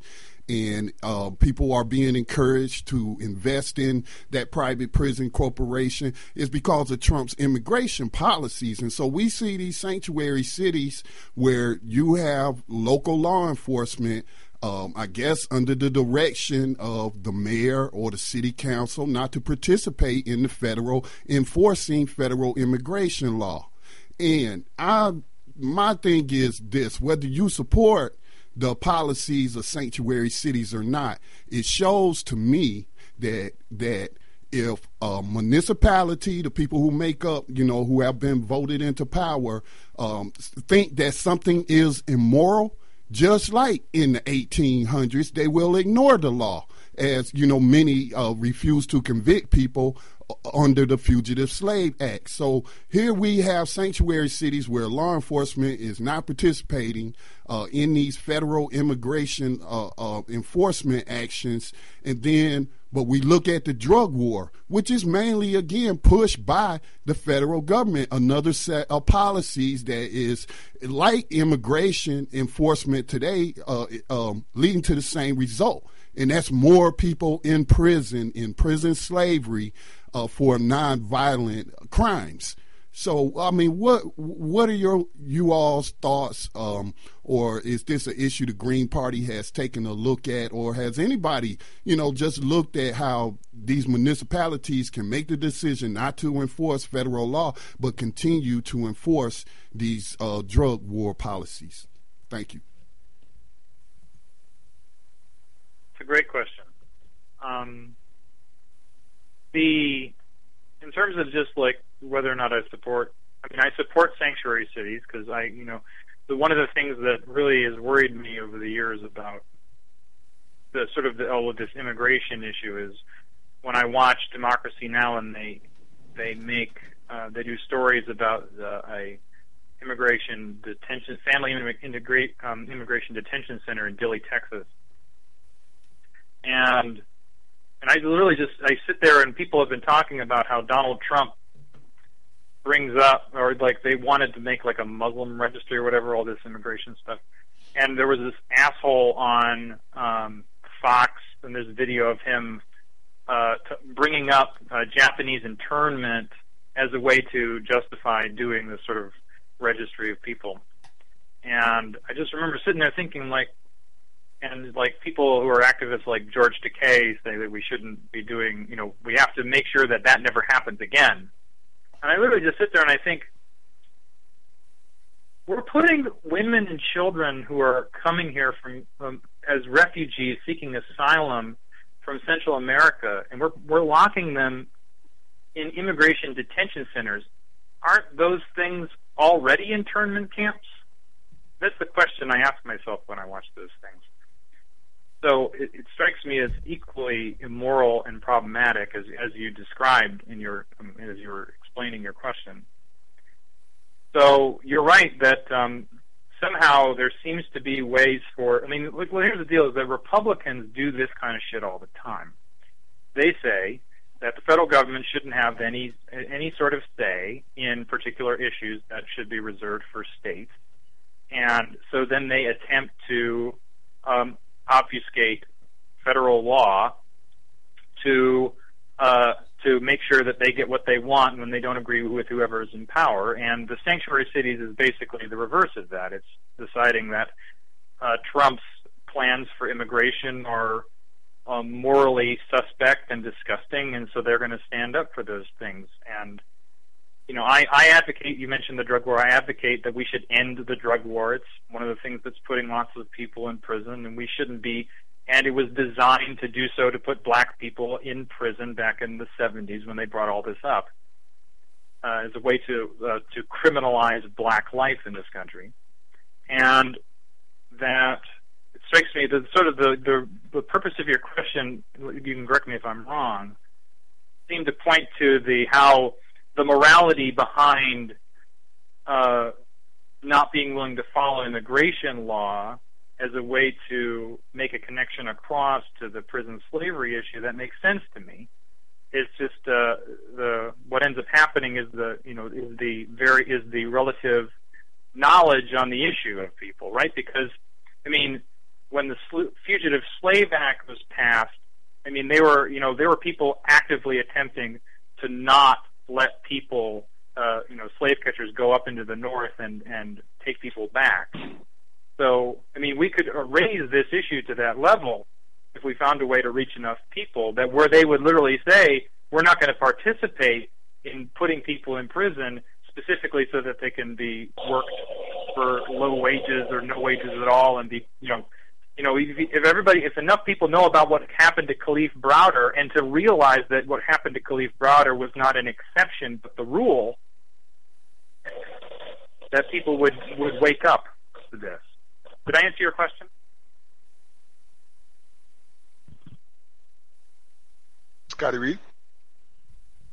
and uh, people are being encouraged to invest in that private prison corporation is because of Trump's immigration policies. And so we see these sanctuary cities where you have local law enforcement. Um, I guess under the direction of the mayor or the city council not to participate in the federal enforcing federal immigration law. And I, my thing is this: whether you support the policies of sanctuary cities or not, it shows to me that that if a municipality, the people who make up, you know, who have been voted into power, um, think that something is immoral, just like in the 1800s, they will ignore the law. As you know, many uh, refuse to convict people under the Fugitive Slave Act. So here we have sanctuary cities where law enforcement is not participating uh, in these federal immigration uh, uh, enforcement actions, and then but we look at the drug war, which is mainly again pushed by the federal government. Another set of policies that is like immigration enforcement today, uh, um, leading to the same result and that's more people in prison, in prison slavery, uh, for nonviolent crimes. So, I mean, what what are your you all's thoughts, um, or is this an issue the Green Party has taken a look at, or has anybody, you know, just looked at how these municipalities can make the decision not to enforce federal law, but continue to enforce these uh, drug war policies? Thank you. It's a great question. Um, the in terms of just like whether or not I support, I mean, I support sanctuary cities because I, you know, the one of the things that really has worried me over the years about the sort of the, oh, this immigration issue is when I watch Democracy Now! and they they make uh, they do stories about uh, a immigration detention family integrate um, immigration detention center in Dilley, Texas, and and I literally just I sit there and people have been talking about how Donald Trump brings up or like they wanted to make like a Muslim registry or whatever, all this immigration stuff. And there was this asshole on um, Fox, and there's a video of him uh, t- bringing up uh, Japanese internment as a way to justify doing this sort of registry of people. And I just remember sitting there thinking, like, and like people who are activists like George Takei say that we shouldn't be doing, you know, we have to make sure that that never happens again. And I literally just sit there and I think we're putting women and children who are coming here from um, as refugees seeking asylum from Central America, and we're we're locking them in immigration detention centers. Aren't those things already internment camps? That's the question I ask myself when I watch those things. So it, it strikes me as equally immoral and problematic as as you described in your um, as you were explaining your question. So you're right that um, somehow there seems to be ways for. I mean, look, well, here's the deal: is that Republicans do this kind of shit all the time. They say that the federal government shouldn't have any any sort of say in particular issues that should be reserved for states, and so then they attempt to um, obfuscate federal law to uh, to make sure that they get what they want when they don't agree with whoever is in power. And the sanctuary cities is basically the reverse of that. It's deciding that uh, Trump's plans for immigration are um, morally suspect and disgusting, and so they're going to stand up for those things. And you know, I, I advocate. You mentioned the drug war. I advocate that we should end the drug war. It's one of the things that's putting lots of people in prison, and we shouldn't be. And it was designed to do so to put black people in prison back in the 70s when they brought all this up uh, as a way to uh, to criminalize black life in this country, and that it strikes me that sort of the, the the purpose of your question. You can correct me if I'm wrong. Seemed to point to the how the morality behind uh, not being willing to follow immigration law as a way to make a connection across to the prison slavery issue that makes sense to me. It's just uh, the what ends up happening is the you know is the very is the relative knowledge on the issue of people, right? Because I mean, when the Fugitive Slave Act was passed, I mean they were you know there were people actively attempting to not let people, uh, you know, slave catchers go up into the north and and take people back. So, I mean, we could raise this issue to that level if we found a way to reach enough people that where they would literally say, we're not going to participate in putting people in prison specifically so that they can be worked for low wages or no wages at all and be, you know, you know, if, if everybody, if enough people know about what happened to Kalief Browder and to realize that what happened to Kalief Browder was not an exception but the rule, that people would would wake up to this. Did I answer your question? Scotty Reed.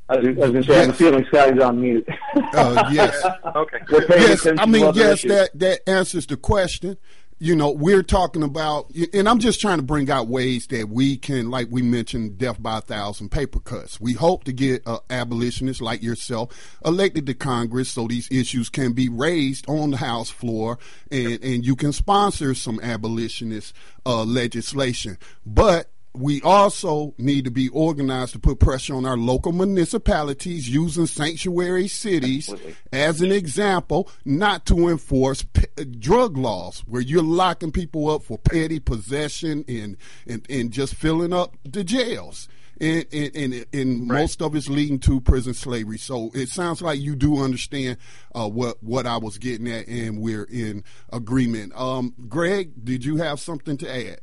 I was, going to say, yes. I have a feeling Scotty's on mute. uh, yes. okay. Yes, I mean, yes, that, that answers the question you know, we're talking about, and I'm just trying to bring out ways that we can, like we mentioned, death by a thousand paper cuts. We hope to get uh, abolitionists like yourself elected to Congress so these issues can be raised on the House floor and, and you can sponsor some abolitionist uh, legislation. But we also need to be organized to put pressure on our local municipalities using sanctuary cities Absolutely. as an example not to enforce p- drug laws where you're locking people up for petty possession and and, and just filling up the jails and, and, and, and right. most of it's leading to prison slavery. So it sounds like you do understand uh, what what I was getting at, and we're in agreement. Um, Greg, did you have something to add?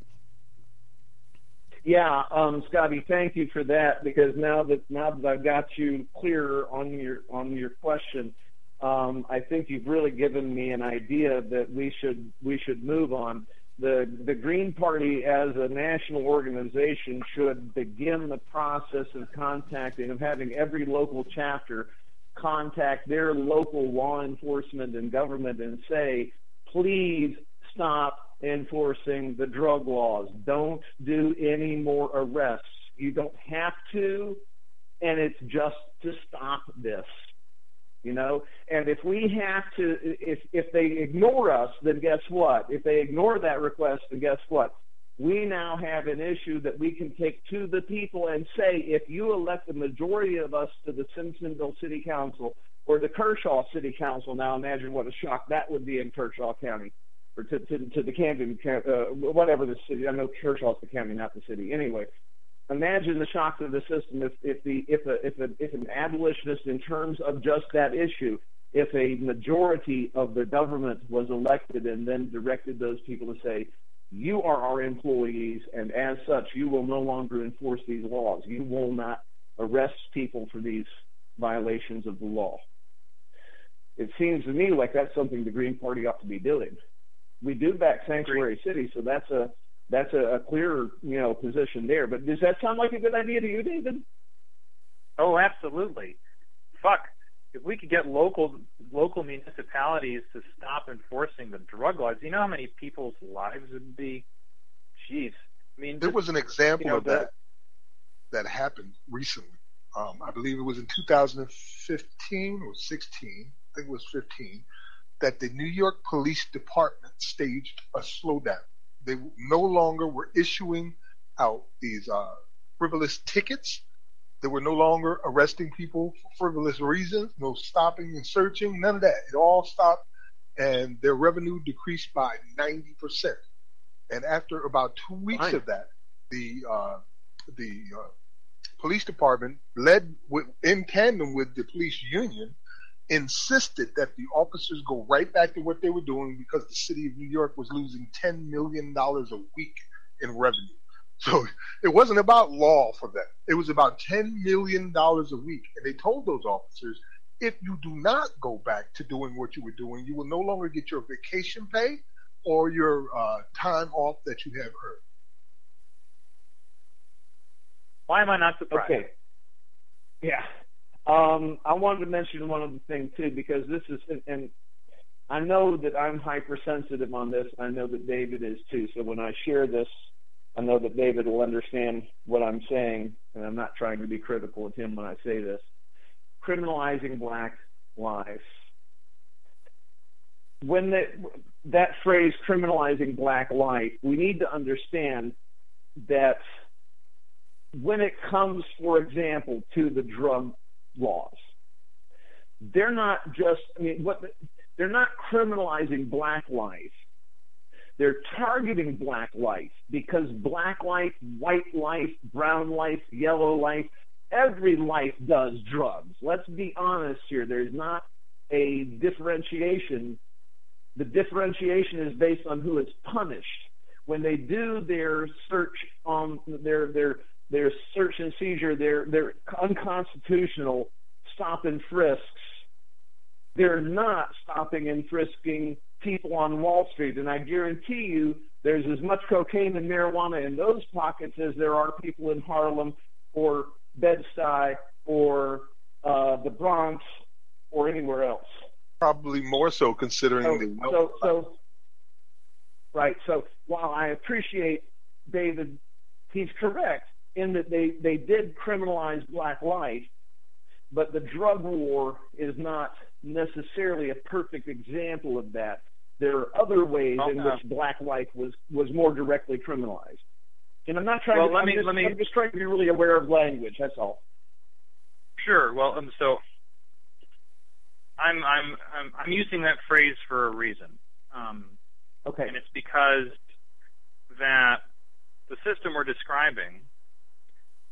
Yeah, um, Scotty, thank you for that because now that now that I've got you clear on your on your question, um, I think you've really given me an idea that we should we should move on. The the Green Party as a national organization should begin the process of contacting of having every local chapter contact their local law enforcement and government and say, please stop enforcing the drug laws. Don't do any more arrests. You don't have to, and it's just to stop this. You know, and if we have to, if if they ignore us, then guess what? If they ignore that request, then guess what? We now have an issue that we can take to the people and say, if you elect the majority of us to the Simpsonville City Council or the Kershaw City Council, now imagine what a shock that would be in Kershaw County or to, to, to the Camden, uh, whatever the city. I know Kershaw's the county, not the city. Anyway, imagine the shock to the system if, if the if a, if a, if an abolitionist, in terms of just that issue, if a majority of the government was elected and then directed those people to say, you are our employees, and as such, you will no longer enforce these laws. You will not arrest people for these violations of the law. It seems to me like that's something the Green Party ought to be doing we do back sanctuary cities, so that's a that's a, a clear, you know, position there. But does that sound like a good idea to you, David? Oh, absolutely. Fuck. If we could get local local municipalities to stop enforcing the drug laws, you know how many people's lives would be? Jeez. I mean, there was an example you know, of that that happened recently. Um, I believe it was in 2015 or 16. I think it was 15 that the New York Police Department staged a slowdown. They no longer were issuing out these uh, frivolous tickets. They were no longer arresting people for frivolous reasons, no stopping and searching, none of that. It all stopped, and their revenue decreased by 90%. And after about two weeks of that, the uh, the uh, police department, led with, in tandem with the police union, insisted that the officers go right back to what they were doing because the city of New York was losing $10 million a week in revenue. So it wasn't about law for them. It was about $10 million a week. And they told those officers, if you do not go back to doing what you were doing, you will no longer get your vacation pay or your uh, time off that you have earned. why am I not surprised? Okay. Yeah. Um, I wanted to mention one other thing too, because this is, and, and I know that I'm hypersensitive on this. I know that David is too. So when I share this, I know that David will understand what I'm saying, and I'm not trying to be critical of him when I say this. Criminalizing black lives. When the, that phrase criminalizing black life, we need to understand that when it comes, for example, to the drug laws, they're not just, I mean, what, they're not criminalizing black life. They're targeting black life because black life, white life, brown life, yellow life, every life does drugs. Let's be honest here. There's not a differentiation. The differentiation is based on who is punished. When they do their search on their their their search and seizure, their their unconstitutional stop and frisks, they're not stopping and frisking people on Wall Street. And I guarantee you there's as much cocaine and marijuana in those pockets as there are people in Harlem or Bed-Stuy or uh, the Bronx or anywhere else. Probably more so considering So, the so, so, right. So while I appreciate David, he's correct in that they, they did criminalize black life, but the drug war is not necessarily a perfect example of that. There are other ways in which black life was, was more directly criminalized. And I'm not trying Well, to. let I'm me- just, let me- I'm just trying to be really aware of language. That's all. Sure. Well, um, so I'm I'm I'm I'm using that phrase for a reason, um, Okay. and it's because that the system we're describing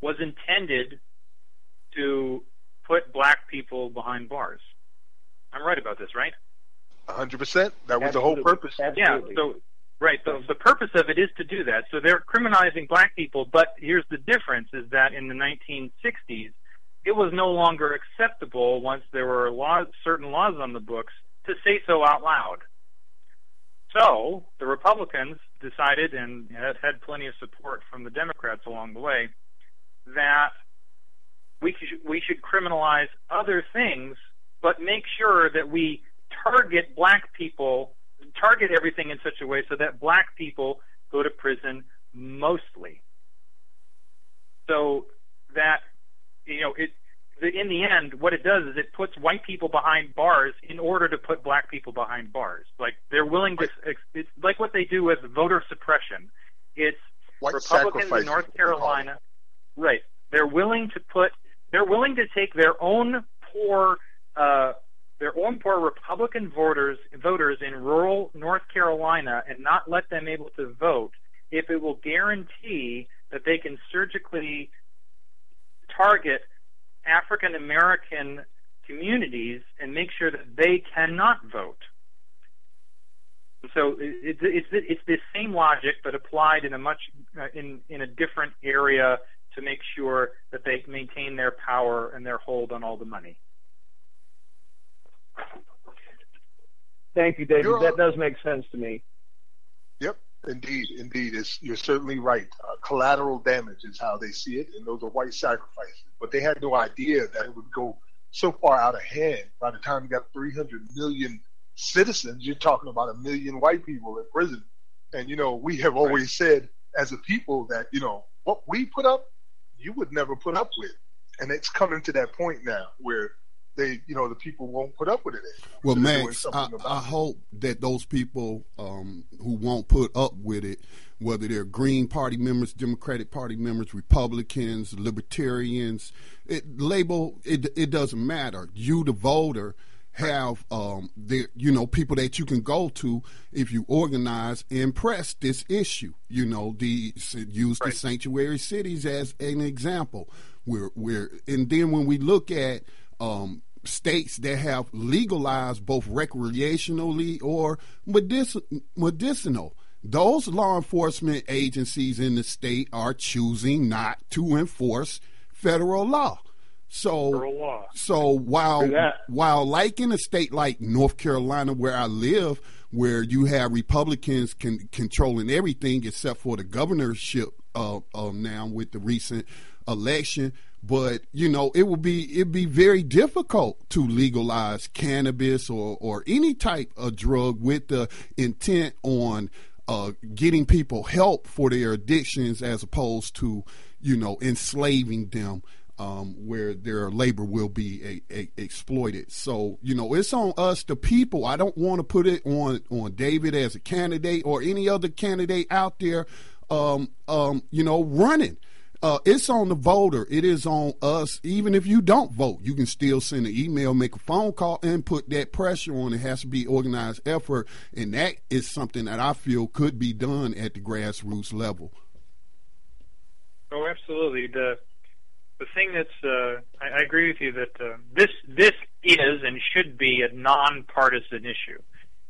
was intended to put black people behind bars. I'm right about this, right? 100%. That was the whole purpose. Absolutely. Yeah. So right. The the purpose of it is to do that. So they're criminalizing black people, but here's the difference: is that in the 1960s, it was no longer acceptable once there were laws, certain laws on the books to say so out loud. So the Republicans decided, and had had plenty of support from the Democrats along the way, that we should, we should criminalize other things, but make sure that we target black people, target everything in such a way so that black people go to prison mostly. So that you know it. The, in the end, what it does is it puts white people behind bars in order to put black people behind bars. Like they're willing to. It's like what they do with voter suppression. It's White Republicans in North Carolina, right? They're willing to put. They're willing to take their own poor, uh, their own poor Republican voters voters in rural North Carolina and not let them able to vote if it will guarantee that they can surgically target African American communities and make sure that they cannot vote. So it, it, it's it's the same logic, but applied in a much uh, in in a different area to make sure that they maintain their power and their hold on all the money. Thank you, David. You're- That does make sense to me. Yep. Indeed, indeed, it's, you're certainly right. Uh, collateral damage is how they see it, and those are white sacrifices. But they had no idea that it would go so far out of hand. By the time you got 300 million citizens, you're talking about a million white people in prison. And you know, we have always right. said as a people that you know what we put up, you would never put up with, and it's coming to that point now where they, you know, the people won't put up with it. Anymore. Well, so Max, I, I, hope that those people um, who won't put up with it, whether they're Green Party members, Democratic Party members, Republicans, Libertarians, it label it. It doesn't matter. You, the voter, have um, the you know people that you can go to if you organize and press this issue. You know, the use right. the sanctuary cities as an example. We're we're and then when we look at um, states that have legalized both recreationally or medic- medicinal. Those law enforcement agencies in the state are choosing not to enforce federal law. So, so while while like in a state like North Carolina where I live, where you have Republicans can, controlling everything except for the governorship uh, uh, now with the recent election, but you know it would be it'd be very difficult to legalize cannabis or or any type of drug with the intent on uh, getting people help for their addictions as opposed to you know enslaving them um, where their labor will be a, a, exploited. So you know, it's on us, the people. I don't want to put it on on David as a candidate or any other candidate out there. Um, um, you know, running. Uh, it's on the voter. It is on us. Even if you don't vote, you can still send an email, make a phone call, and put that pressure on. It has to be organized effort, and that is something that I feel could be done at the grassroots level. Oh, absolutely. The the thing that's uh, I, I agree with you that uh, this this is and should be a nonpartisan issue.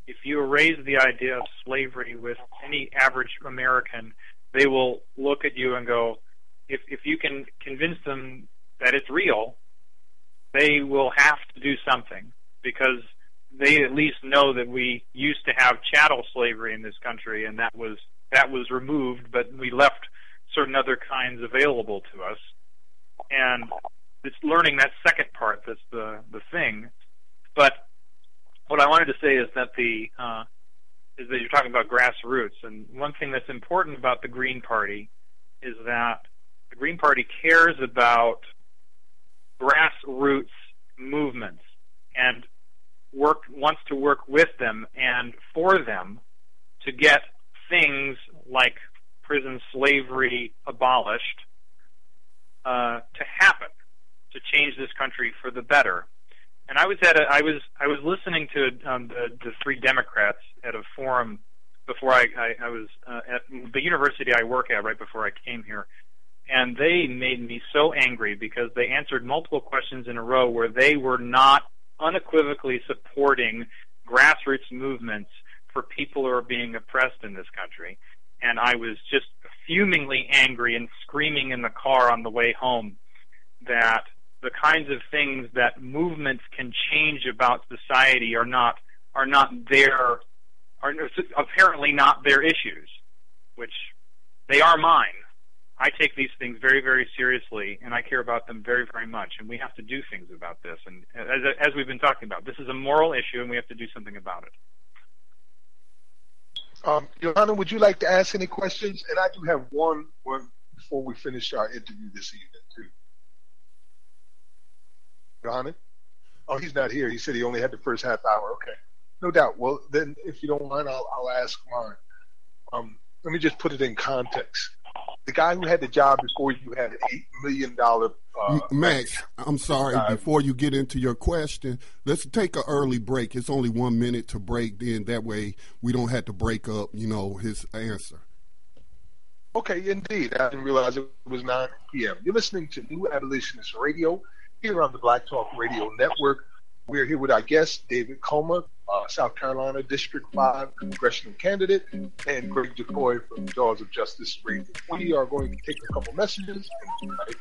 If you raise the idea of slavery with any average American, they will look at you and go, if if you can convince them that it's real, they will have to do something because they at least know that we used to have chattel slavery in this country, and that was that was removed, but we left certain other kinds available to us. And it's learning that second part that's the the thing. But what I wanted to say is that the uh, is that you're talking about grassroots, and one thing that's important about the Green Party is that the Green Party cares about grassroots movements and work wants to work with them and for them to get things like prison slavery abolished uh, to happen to change this country for the better. And I was at a, I was I was listening to um, the the three Democrats at a forum before I I, I was uh, at the university I work at right before I came here, and they made me so angry because they answered multiple questions in a row where they were not unequivocally supporting grassroots movements for people who are being oppressed in this country. And I was just fumingly angry and screaming in the car on the way home that the kinds of things that movements can change about society are not are not their are apparently not their issues, which they are mine. I take these things very, very seriously, and I care about them very, very much. And we have to do things about this. And as, as we've been talking about, this is a moral issue, and we have to do something about it. Um, Johanna, would you like to ask any questions? And I do have one, one before we finish our interview this evening, too. Johanna? Oh, he's not here. He said he only had the first half hour. Okay. No doubt. Well, then, if you don't mind, I'll, I'll ask mine. Um, let me just put it in context the guy who had the job before you had an eight million dollar. Uh, Max, I'm sorry. Before you get into your question, let's take an early break. It's only one minute to break. Then that way we don't have to break up. You know his answer. Okay, indeed. I didn't realize it was 9 p.m. You're listening to New Abolitionist Radio here on the Black Talk Radio Network. We're here with our guest, David Kulma, uh, South Carolina District 5 congressional candidate, and Greg DeCoy from Jaws of Justice Radio. We are going to take a couple messages and right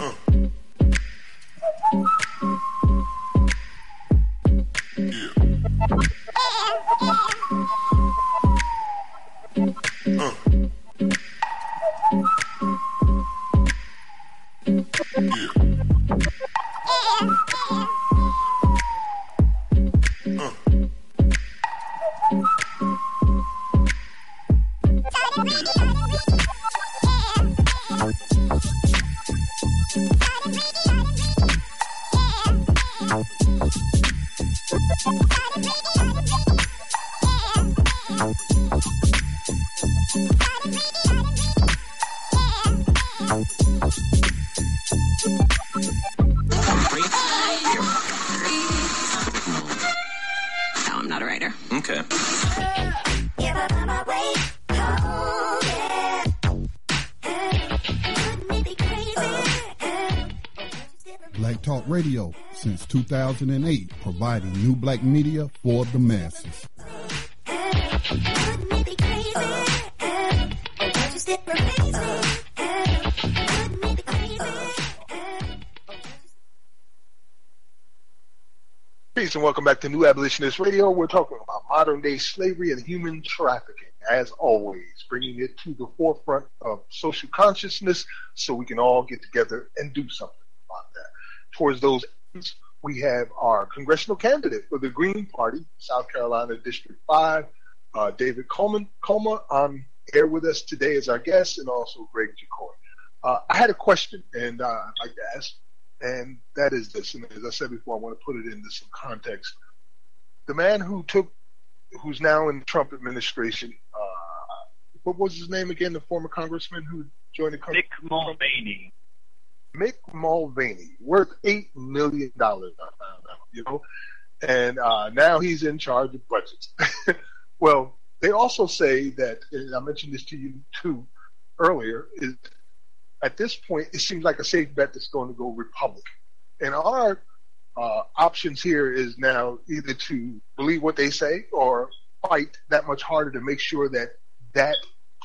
uh. yeah. uh. Yeah. 2008, providing new black media for the masses. Peace and welcome back to New Abolitionist Radio. We're talking about modern day slavery and human trafficking, as always, bringing it to the forefront of social consciousness so we can all get together and do something about that. Towards those ends, we have our congressional candidate for the Green Party, South Carolina District 5, uh, David Coleman. Kulma on air with us today as our guest, and also Greg Jacoy. Uh, I had a question, and uh, I'd like to ask and that is this. And as I said before, I want to put it into some context. The man who took, who's now in the Trump administration, uh, what was his name again? The former congressman who joined the country. Mick Mulvaney. Mick Mulvaney, worth eight million dollars. I found out, you know, and uh, now he's in charge of budgets. well, they also say that, and I mentioned this to you too earlier, is at this point, it seems like a safe bet that's going to go Republican. And our uh, options here is now either to believe what they say or fight that much harder to make sure that that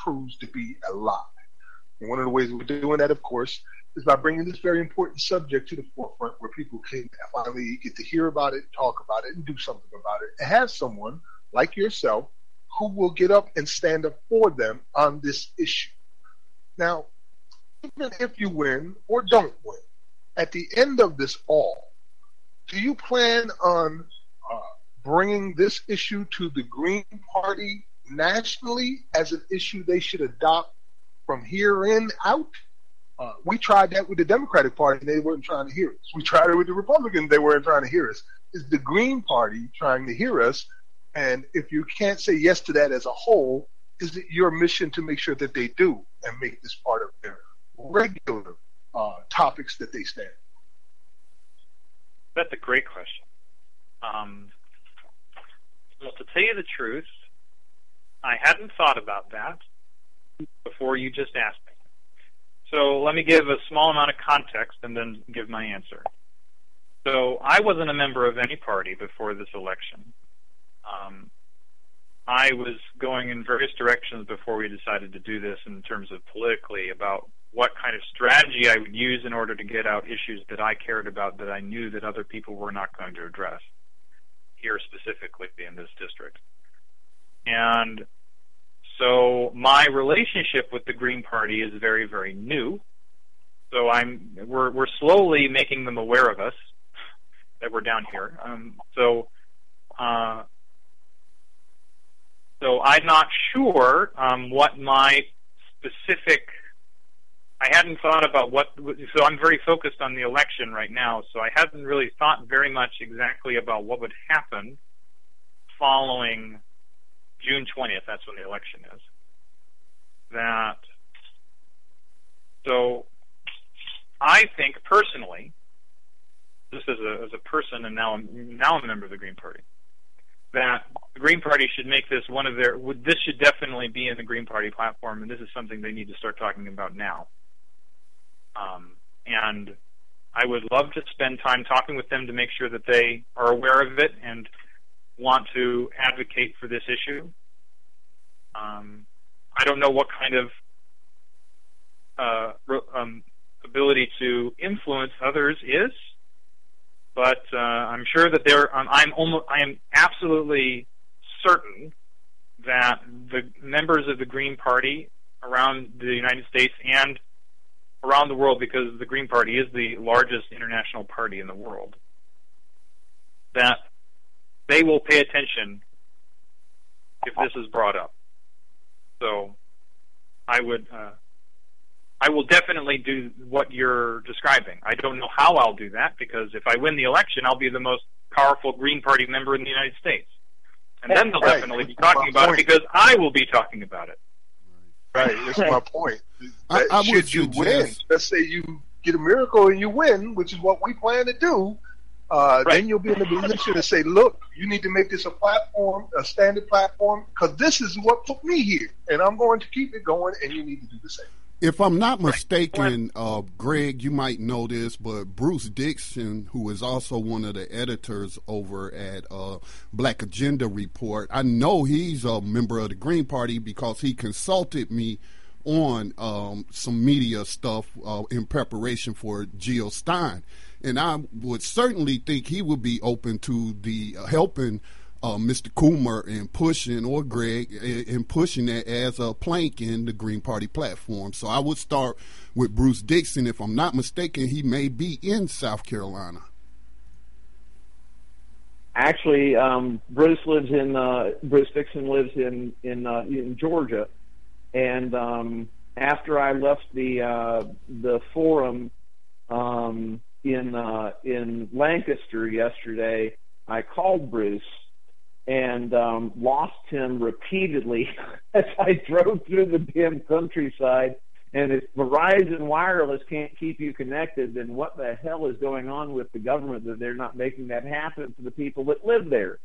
proves to be a lie. And one of the ways we're doing that, of course, is by bringing this very important subject to the forefront where people can finally get to hear about it, talk about it, and do something about it. And have someone like yourself who will get up and stand up for them on this issue. Now, even if you win or don't win, at the end of this all, do you plan on uh, bringing this issue to the Green Party nationally as an issue they should adopt from here in out? Uh, we tried that with the Democratic Party and they weren't trying to hear us. We tried it with the Republicans, they weren't trying to hear us. Is the Green Party trying to hear us? And if you can't say yes to that as a whole, is it your mission to make sure that they do and make this part of their regular uh, topics that they stand? That's a great question. Um, well, to tell you the truth, I hadn't thought about that before you just asked me. So let me give a small amount of context and then give my answer. So I wasn't a member of any party before this election. Um, I was going in various directions before we decided to do this in terms of politically about what kind of strategy I would use in order to get out issues that I cared about that I knew that other people were not going to address here specifically in this district. And so my relationship with the Green Party is very, very new. So I'm we're we're slowly making them aware of us that we're down here. Um, so uh, so I'm not sure um, what my specific I hadn't thought about what. So I'm very focused on the election right now. So I hadn't really thought very much exactly about what would happen following June 20th. That's when the election is. That. So I think personally, just as a as a person, and now I'm now I'm a member of the Green Party, that the Green Party should make this one of their. This should definitely be in the Green Party platform, and this is something they need to start talking about now. Um, and I would love to spend time talking with them to make sure that they are aware of it and want to advocate for this issue. Um, I don't know what kind of uh, um, ability to influence others is, but uh, I'm sure that there. Um, I'm almost. I am absolutely certain that the members of the Green Party around the United States and around the world because the Green Party is the largest international party in the world, that they will pay attention if this is brought up. So I would, uh, I will definitely do what you're describing. I don't know how I'll do that because if I win the election, I'll be the most powerful Green Party member in the United States. And then they'll right. definitely be talking about it because I will be talking about it. Right, that's my point. I, I should you win, let's say you get a miracle and you win, which is what we plan to do, uh, right. then you'll be in a position to say, look, you need to make this a platform, a standard platform, because this is what put me here, and I'm going to keep it going, and you need to do the same. If I'm not mistaken, uh, Greg, you might know this, but Bruce Dixon, who is also one of the editors over at uh, Black Agenda Report, I know he's a member of the Green Party because he consulted me on um, some media stuff uh, in preparation for Jill Stein, and I would certainly think he would be open to the uh, helping uh, Mr. Coomer and pushing or Greg in pushing that as a plank in the Green Party platform. So I would start with Bruce Dixon. If I'm not mistaken, he may be in South Carolina. Actually, um, Bruce lives in uh, Bruce Dixon lives in in uh, in Georgia, and um, after I left the uh, the forum um, in uh, in Lancaster yesterday, I called Bruce and um, lost him repeatedly as I drove through the damn countryside. And if Verizon Wireless can't keep you connected, then what the hell is going on with the government that they're not making that happen for the people that live there?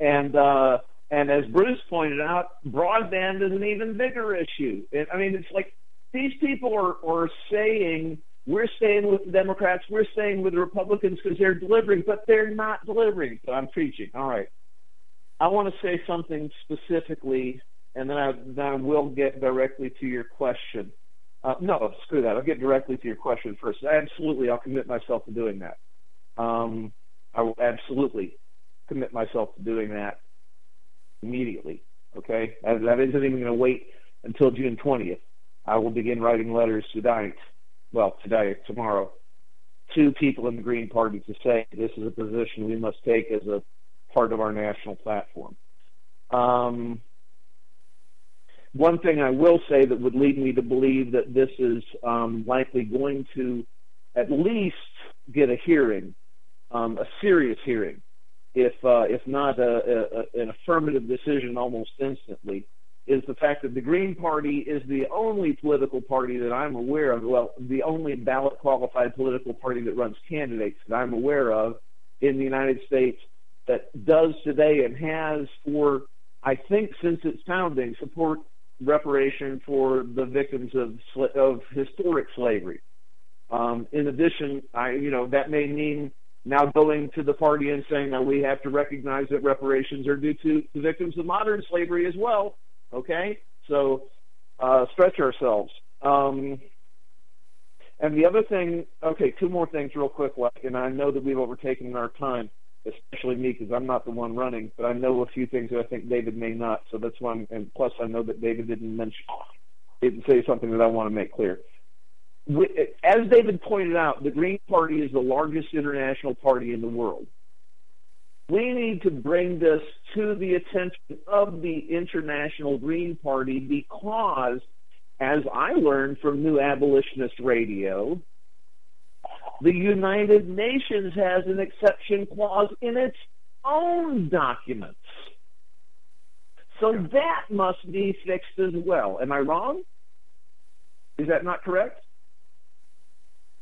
And uh, and as Bruce pointed out, broadband is an even bigger issue. And, I mean, it's like these people are, are saying we're staying with the Democrats, we're staying with the Republicans because they're delivering, but they're not delivering. So I'm preaching. All right. I want to say something specifically, and then I, then I will get directly to your question. Uh, no, screw that. I'll get directly to your question first. Absolutely, I'll commit myself to doing that. Um, I will absolutely commit myself to doing that immediately. Okay, that, that isn't even going to wait until June 20th. I will begin writing letters tonight. Well, today, tomorrow, to people in the Green Party to say this is a position we must take as a part of our national platform. Um, one thing I will say that would lead me to believe that this is um, likely going to at least get a hearing, um, a serious hearing, if uh, if not a, a, an affirmative decision almost instantly, is the fact that the Green Party is the only political party that I'm aware of, well, the only ballot qualified political party that runs candidates that I'm aware of in the United States that does today and has for, I think, since its founding, support reparation for the victims of of historic slavery. Um, in addition, I you know that may mean now going to the party and saying that we have to recognize that reparations are due to the victims of modern slavery as well. Okay, so uh, stretch ourselves. Um, and the other thing, okay, two more things real quick, and I know that we've overtaken our time especially me because I'm not the one running, but I know a few things that I think David may not. So that's why, I'm, and plus I know that David didn't mention, didn't say something that I want to make clear. As David pointed out, the Green Party is the largest international party in the world. We need to bring this to the attention of the International Green Party because, as I learned from New Abolitionist Radio, the United Nations has an exception clause in its own documents. So that must be fixed as well. Am I wrong? Is that not correct?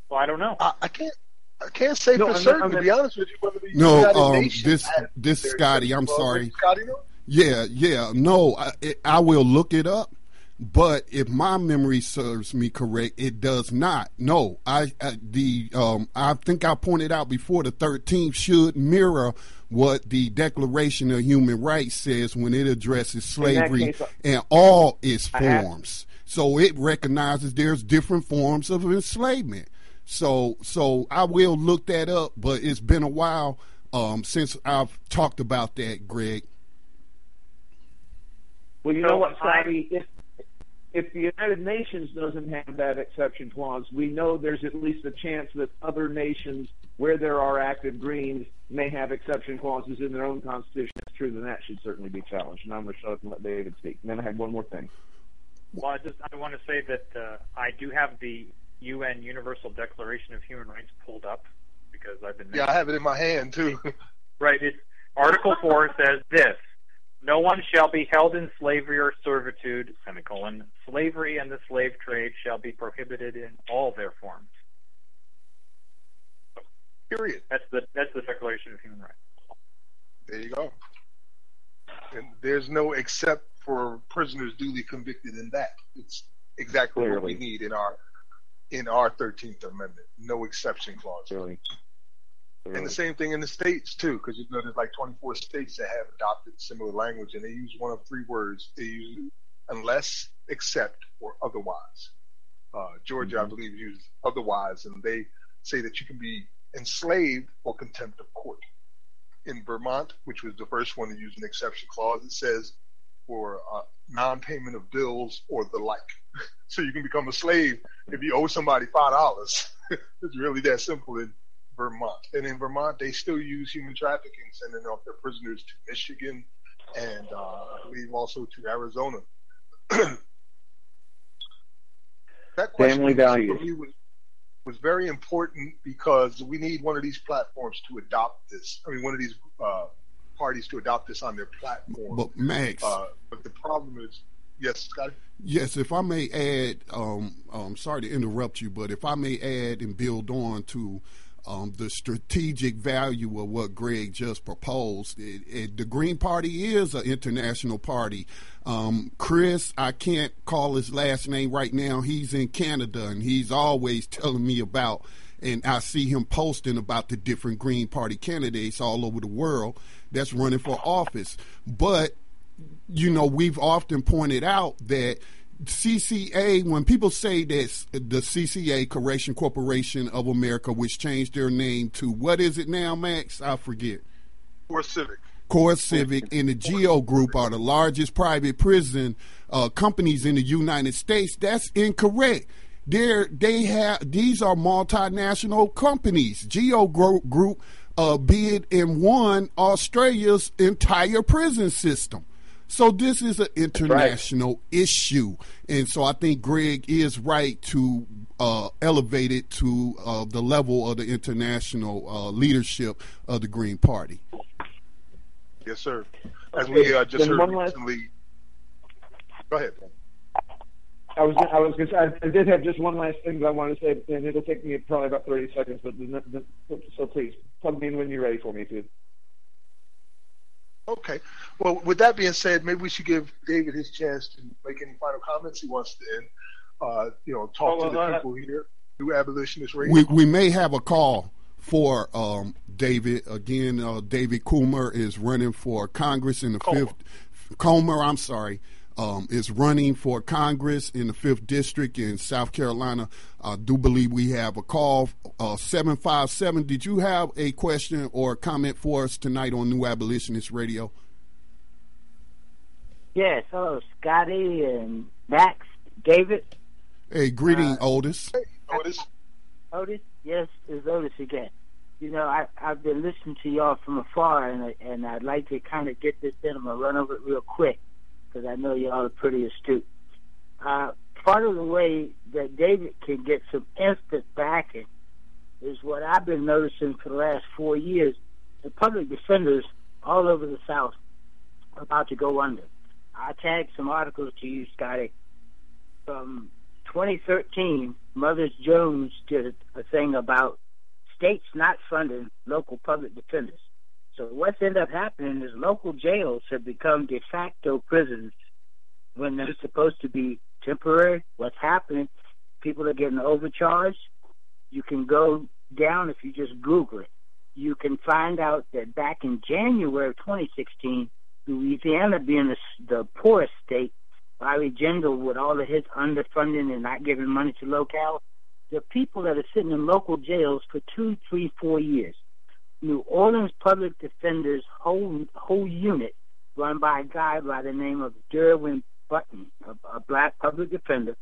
Well, I don't know. I, I can't. I can't say no, for I'm, certain. I'm, to be honest with you, whether the no, um, this this Scotty, I'm sorry. Scotty, Yeah, yeah. No, I, I will look it up. But if my memory serves me correct, it does not. No, I, I the um, I think I pointed out before the 13th should mirror what the Declaration of Human Rights says when it addresses slavery case, and all its forms. So it recognizes there's different forms of enslavement. So so I will look that up, but it's been a while um, since I've talked about that, Greg. Well, you know what, Scotty? If if the United Nations doesn't have that exception clause, we know there's at least a chance that other nations where there are active Greens may have exception clauses in their own constitution. That's true, then that should certainly be challenged. And I'm going to shut up and let David speak. And then I have one more thing. Well, I just I want to say that uh, I do have the UN Universal Declaration of Human Rights pulled up because I've been. Yeah, I have it in my hand too. right. It's Article Four says this: no one shall be held in slavery or servitude, semicolon. Slavery and the slave trade shall be prohibited in all their forms. Period. That's the that's the Declaration of Human Rights. There you go. And there's no except for prisoners duly convicted in that. It's exactly Clearly. what we need in our in our Thirteenth Amendment. No exception clause. Really. And the same thing in the states too, because you know there's like 24 states that have adopted similar language, and they use one of three words. They use unless, except, or otherwise. Uh, Georgia, mm-hmm. I believe, uses otherwise, and they say that you can be enslaved or contempt of court. In Vermont, which was the first one to use an exception clause, it says for uh, non-payment of bills or the like. so you can become a slave if you owe somebody five dollars. it's really that simple in Vermont. And in Vermont, they still use human trafficking, sending off their prisoners to Michigan and uh, I believe also to Arizona. that question Family values. Was, was very important because we need one of these platforms to adopt this. I mean, one of these uh, parties to adopt this on their platform. But Max, uh, but the problem is, yes, Scott. Yes, if I may add, um, um, sorry to interrupt you, but if I may add and build on to um, the strategic value of what Greg just proposed. It, it, the Green Party is an international party. Um, Chris, I can't call his last name right now. He's in Canada, and he's always telling me about, and I see him posting about the different Green Party candidates all over the world that's running for office. But, you know, we've often pointed out that CCA, when people say that the CCA, Correction Corporation of America, which changed their name to what is it now, Max? I forget. CoreCivic. Core Civic and the GEO Group are the largest private prison uh, companies in the United States. That's incorrect. They're, they have these are multinational companies. GEO Group uh, bid and won Australia's entire prison system. So this is an international right. issue, and so I think Greg is right to uh, elevate it to uh, the level of the international uh, leadership of the Green Party. Yes, sir. As we uh, just heard recently. Last... Go ahead. I was I was gonna, I did have just one last thing that I want to say, and it'll take me probably about thirty seconds. But the, the, so please plug me in when you're ready for me, please. Okay. Well, with that being said, maybe we should give David his chance to make any final comments he wants to end. Uh, you know, talk oh, to the people here, New Abolitionist Radio. We, we may have a call for um, David. Again, uh, David Coomer is running for Congress in the Kulma. fifth. Kulma, I'm sorry um, is running for Congress in the 5th District in South Carolina. I do believe we have a call, uh, 757. Did you have a question or a comment for us tonight on New Abolitionist Radio? Yes. Hello, Scotty and Max, David. Hey, greeting, uh, Otis. Hey, Otis. Otis? Yes, it's Otis again. You know, I, I've been listening to y'all from afar, and, and I'd like to kind of get this in. I'm going to run over it real quick because I know y'all are pretty astute. Uh, part of the way that David can get some instant backing is what I've been noticing for the last four years. The public defenders all over the South are about to go under. I tagged some articles to you, Scotty. From 2013, Mothers Jones did a thing about states not funding local public defenders. So what's ended up happening is local jails have become de facto prisons when they're supposed to be temporary. What's happening? People are getting overcharged. You can go down if you just Google it. You can find out that back in January of 2016, Louisiana being the, the poorest state, Larry Jindal with all of his underfunding and not giving money to locale, the people that are sitting in local jails for two, three, four years. New Orleans Public Defenders whole whole unit, run by a guy by the name of Derwyn Bunton, a, a black public defender.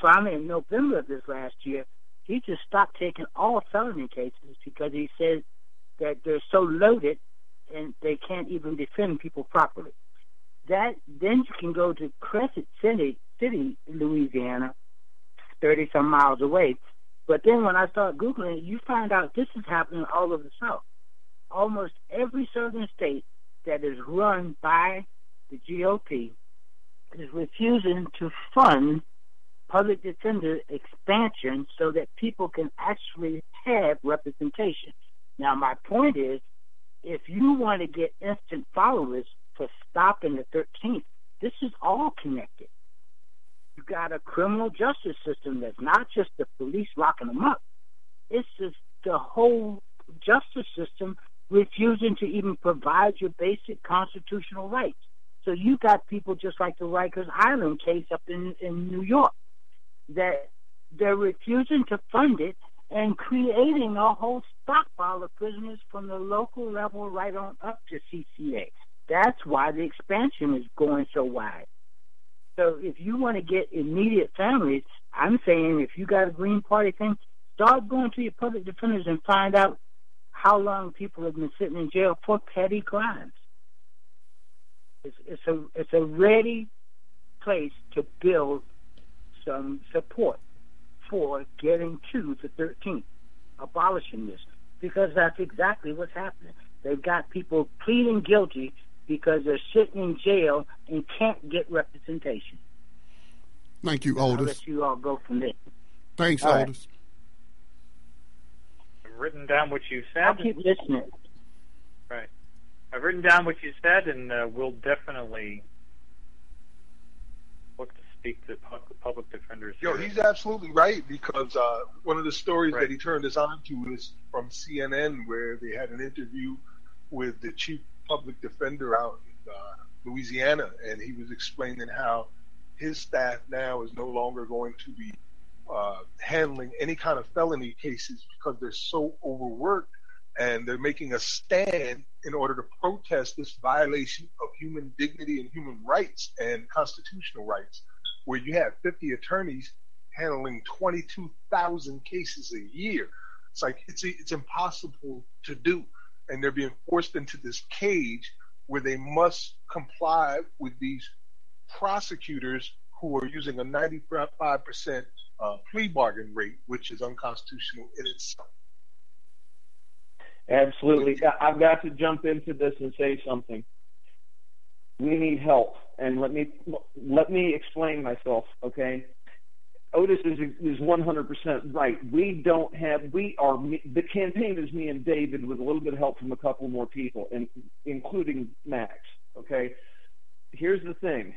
Finally, in November of this last year, he just stopped taking all felony cases because he said that they're so loaded and they can't even defend people properly. That then you can go to Crescent City, City, Louisiana, thirty some miles away, but then when I start Googling you find out this is happening all over the South. Almost every southern state that is run by the GOP is refusing to fund public defender expansion so that people can actually have representation. Now, my point is if you want to get instant followers for stopping the 13th, this is all connected. Got a criminal justice system that's not just the police locking them up. It's just the whole justice system refusing to even provide your basic constitutional rights. So you got people just like the Rikers Island case up in, in New York that they're refusing to fund it and creating a whole stockpile of prisoners from the local level right on up to CCA. That's why the expansion is going so wide. So if you want to get immediate families, I'm saying if you got a Green Party thing, start going to your public defenders and find out how long people have been sitting in jail for petty crimes. It's, it's a it's a ready place to build some support for getting to the 13th, abolishing this, because that's exactly what's happening. They've got people pleading guilty because they're sitting in jail and can't get representation. Thank you, Otis. I'll let you all go from there. Thanks, all Otis. Right. I've written down what you said. I'll keep listening. Right. I've written down what you said, and uh, we'll definitely look to speak to the public defenders. Yo, here. he's absolutely right because uh, one of the stories right. that he turned us on to is from CNN, where they had an interview with the chief public defender out in uh, Louisiana, and he was explaining how his staff now is no longer going to be uh, handling any kind of felony cases because they're so overworked and they're making a stand in order to protest this violation of human dignity and human rights and constitutional rights, where you have 50 attorneys handling 22,000 cases a year. It's like it's it's impossible to do, and they're being forced into this cage where they must comply with these prosecutors who are using a 95% uh, plea bargain rate, which is unconstitutional in itself. Absolutely. I've got to jump into this and say something. We need help, and let me let me explain myself. Okay, Otis is is 100% right. We don't have we are the campaign is me and David with a little bit of help from a couple more people, and including Max. Okay, here's the thing.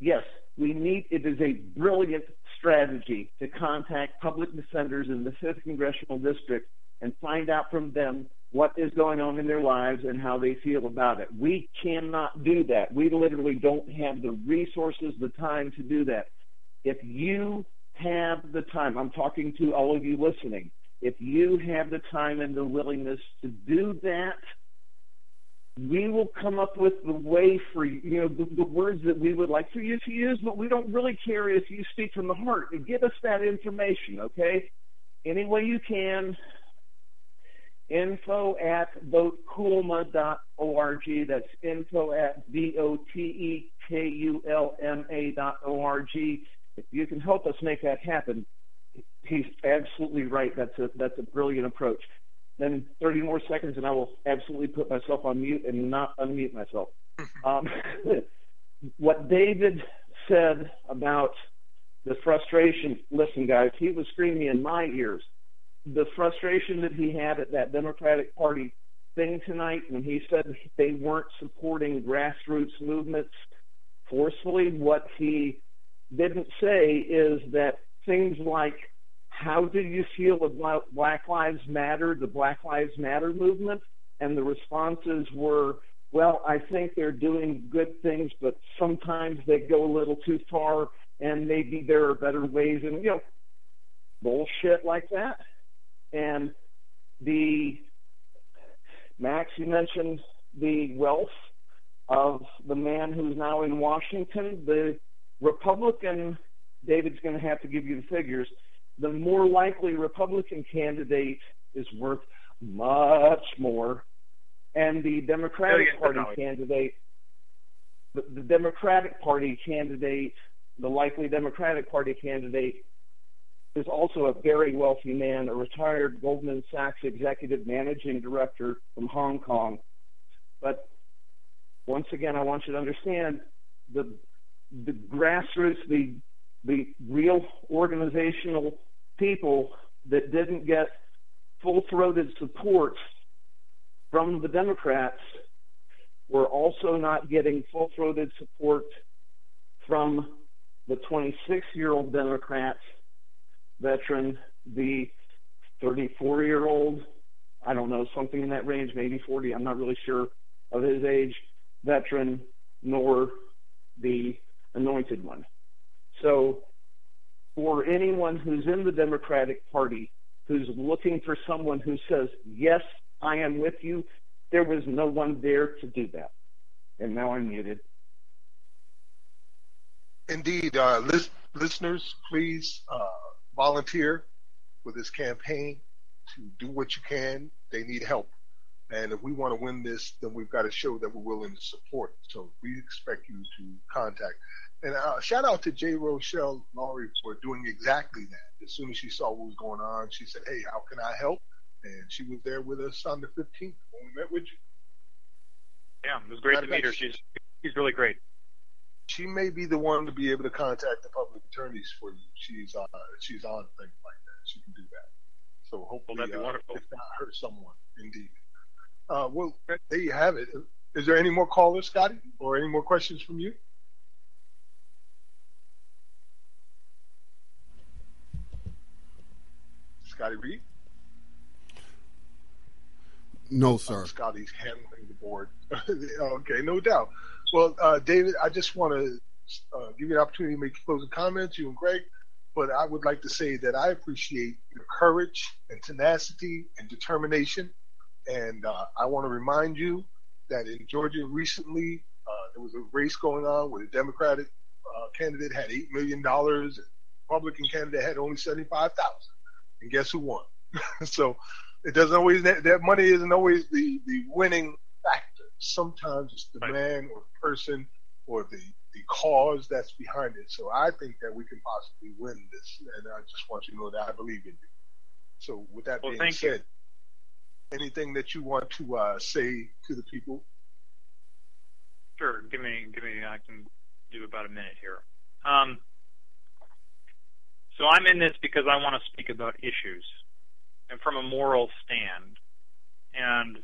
Yes, we need. It is a brilliant strategy to contact public defenders in the fifth congressional district and find out from them what is going on in their lives and how they feel about it. We cannot do that. We literally don't have the resources, the time to do that. If you have the time, I'm talking to all of you listening, if you have the time and the willingness to do that, we will come up with the way for you, you know, the, the words that we would like for you to use, but we don't really care if you speak from the heart. Give us that information, okay? Any way you can, info at votekulma.org. That's info at V-O-T-E-K-U-L-M-A dot O-R-G. If you can help us make that happen, he's absolutely right. That's a, that's a brilliant approach. Then 30 more seconds and I will absolutely put myself on mute and not unmute myself. Um, what David said about the frustration, listen guys, he was screaming in my ears the frustration that he had at that Democratic Party thing tonight when he said they weren't supporting grassroots movements forcefully. What he didn't say is that things like how do you feel about Black Lives Matter, the Black Lives Matter movement? And the responses were, well, I think they're doing good things, but sometimes they go a little too far, and maybe there are better ways. And, you know, bullshit like that. And the Max, you mentioned the wealth of the man who's now in Washington. The Republican, David's going to have to give you the figures. The more likely Republican candidate is worth much more, and the Democratic Party candidate, the, the Democratic Party candidate, the likely Democratic Party candidate is also a very wealthy man, a retired Goldman Sachs executive managing director from Hong Kong. But once again, I want you to understand the the grassroots, the the real organizational people that didn't get full-throated support from the Democrats were also not getting full-throated support from the 26 year old Democrat veteran, the 34 year old, I don't know, something in that range, maybe 40, I'm not really sure of his age, veteran, nor the anointed one. So, for anyone who's in the Democratic Party who's looking for someone who says, Yes, I am with you, there was no one there to do that. And now I'm muted. Indeed, uh, list, listeners, please uh, volunteer with this campaign to do what you can. They need help. And if we want to win this, then we've got to show that we're willing to support. So we expect you to contact. And uh, shout out to J. Rochelle Laurie for doing exactly that. As soon as she saw what was going on, she said, Hey, how can I help? And she was there with us on the 15th when we met with you. Yeah, it was great to meet her. She's, she's really great she may be the one to be able to contact the public attorneys for you. She's uh, she's on things like that. She can do that. So hopefully, well, uh, if not her, someone indeed. Uh, well, there you have it. Is there any more callers, Scotty, or any more questions from you? Scotty Reed? No, sir. Scotty's handling the board. okay, no doubt. Well, uh, David, I just want to uh, give you an opportunity to make closing comments, you and Greg. But I would like to say that I appreciate your courage and tenacity and determination. And uh, I want to remind you that in Georgia recently, uh, there was a race going on where the Democratic uh, candidate had $8 million, and Republican candidate had only 75000 And guess who won? so it doesn't always, that, that money isn't always the, the winning factor sometimes it's the right. man or the person or the, the cause that's behind it. So I think that we can possibly win this, and I just want you to know that I believe in you. So with that well, being said, you. anything that you want to uh, say to the people? Sure. Give me, give me. I can do about a minute here. Um, so I'm in this because I want to speak about issues and from a moral stand. And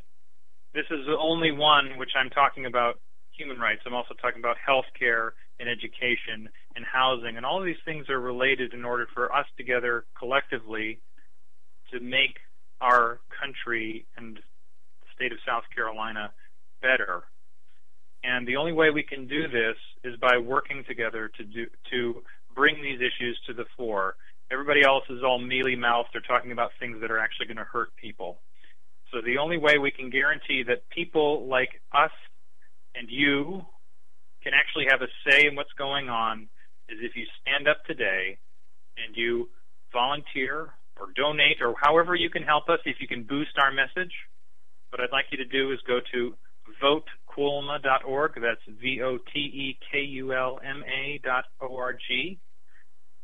this is the only one which I'm talking about human rights. I'm also talking about health care and education and housing. And all of these things are related in order for us together collectively to make our country and the state of South Carolina better. And the only way we can do this is by working together to do to bring these issues to the fore. Everybody else is all mealy mouthed. They're talking about things that are actually going to hurt people. So the only way we can guarantee that people like us and you can actually have a say in what's going on is if you stand up today and you volunteer or donate or however you can help us, if you can boost our message. What I'd like you to do is go to votekulma.org. That's V-O-T-E-K-U-L-M-A dot O-R-G.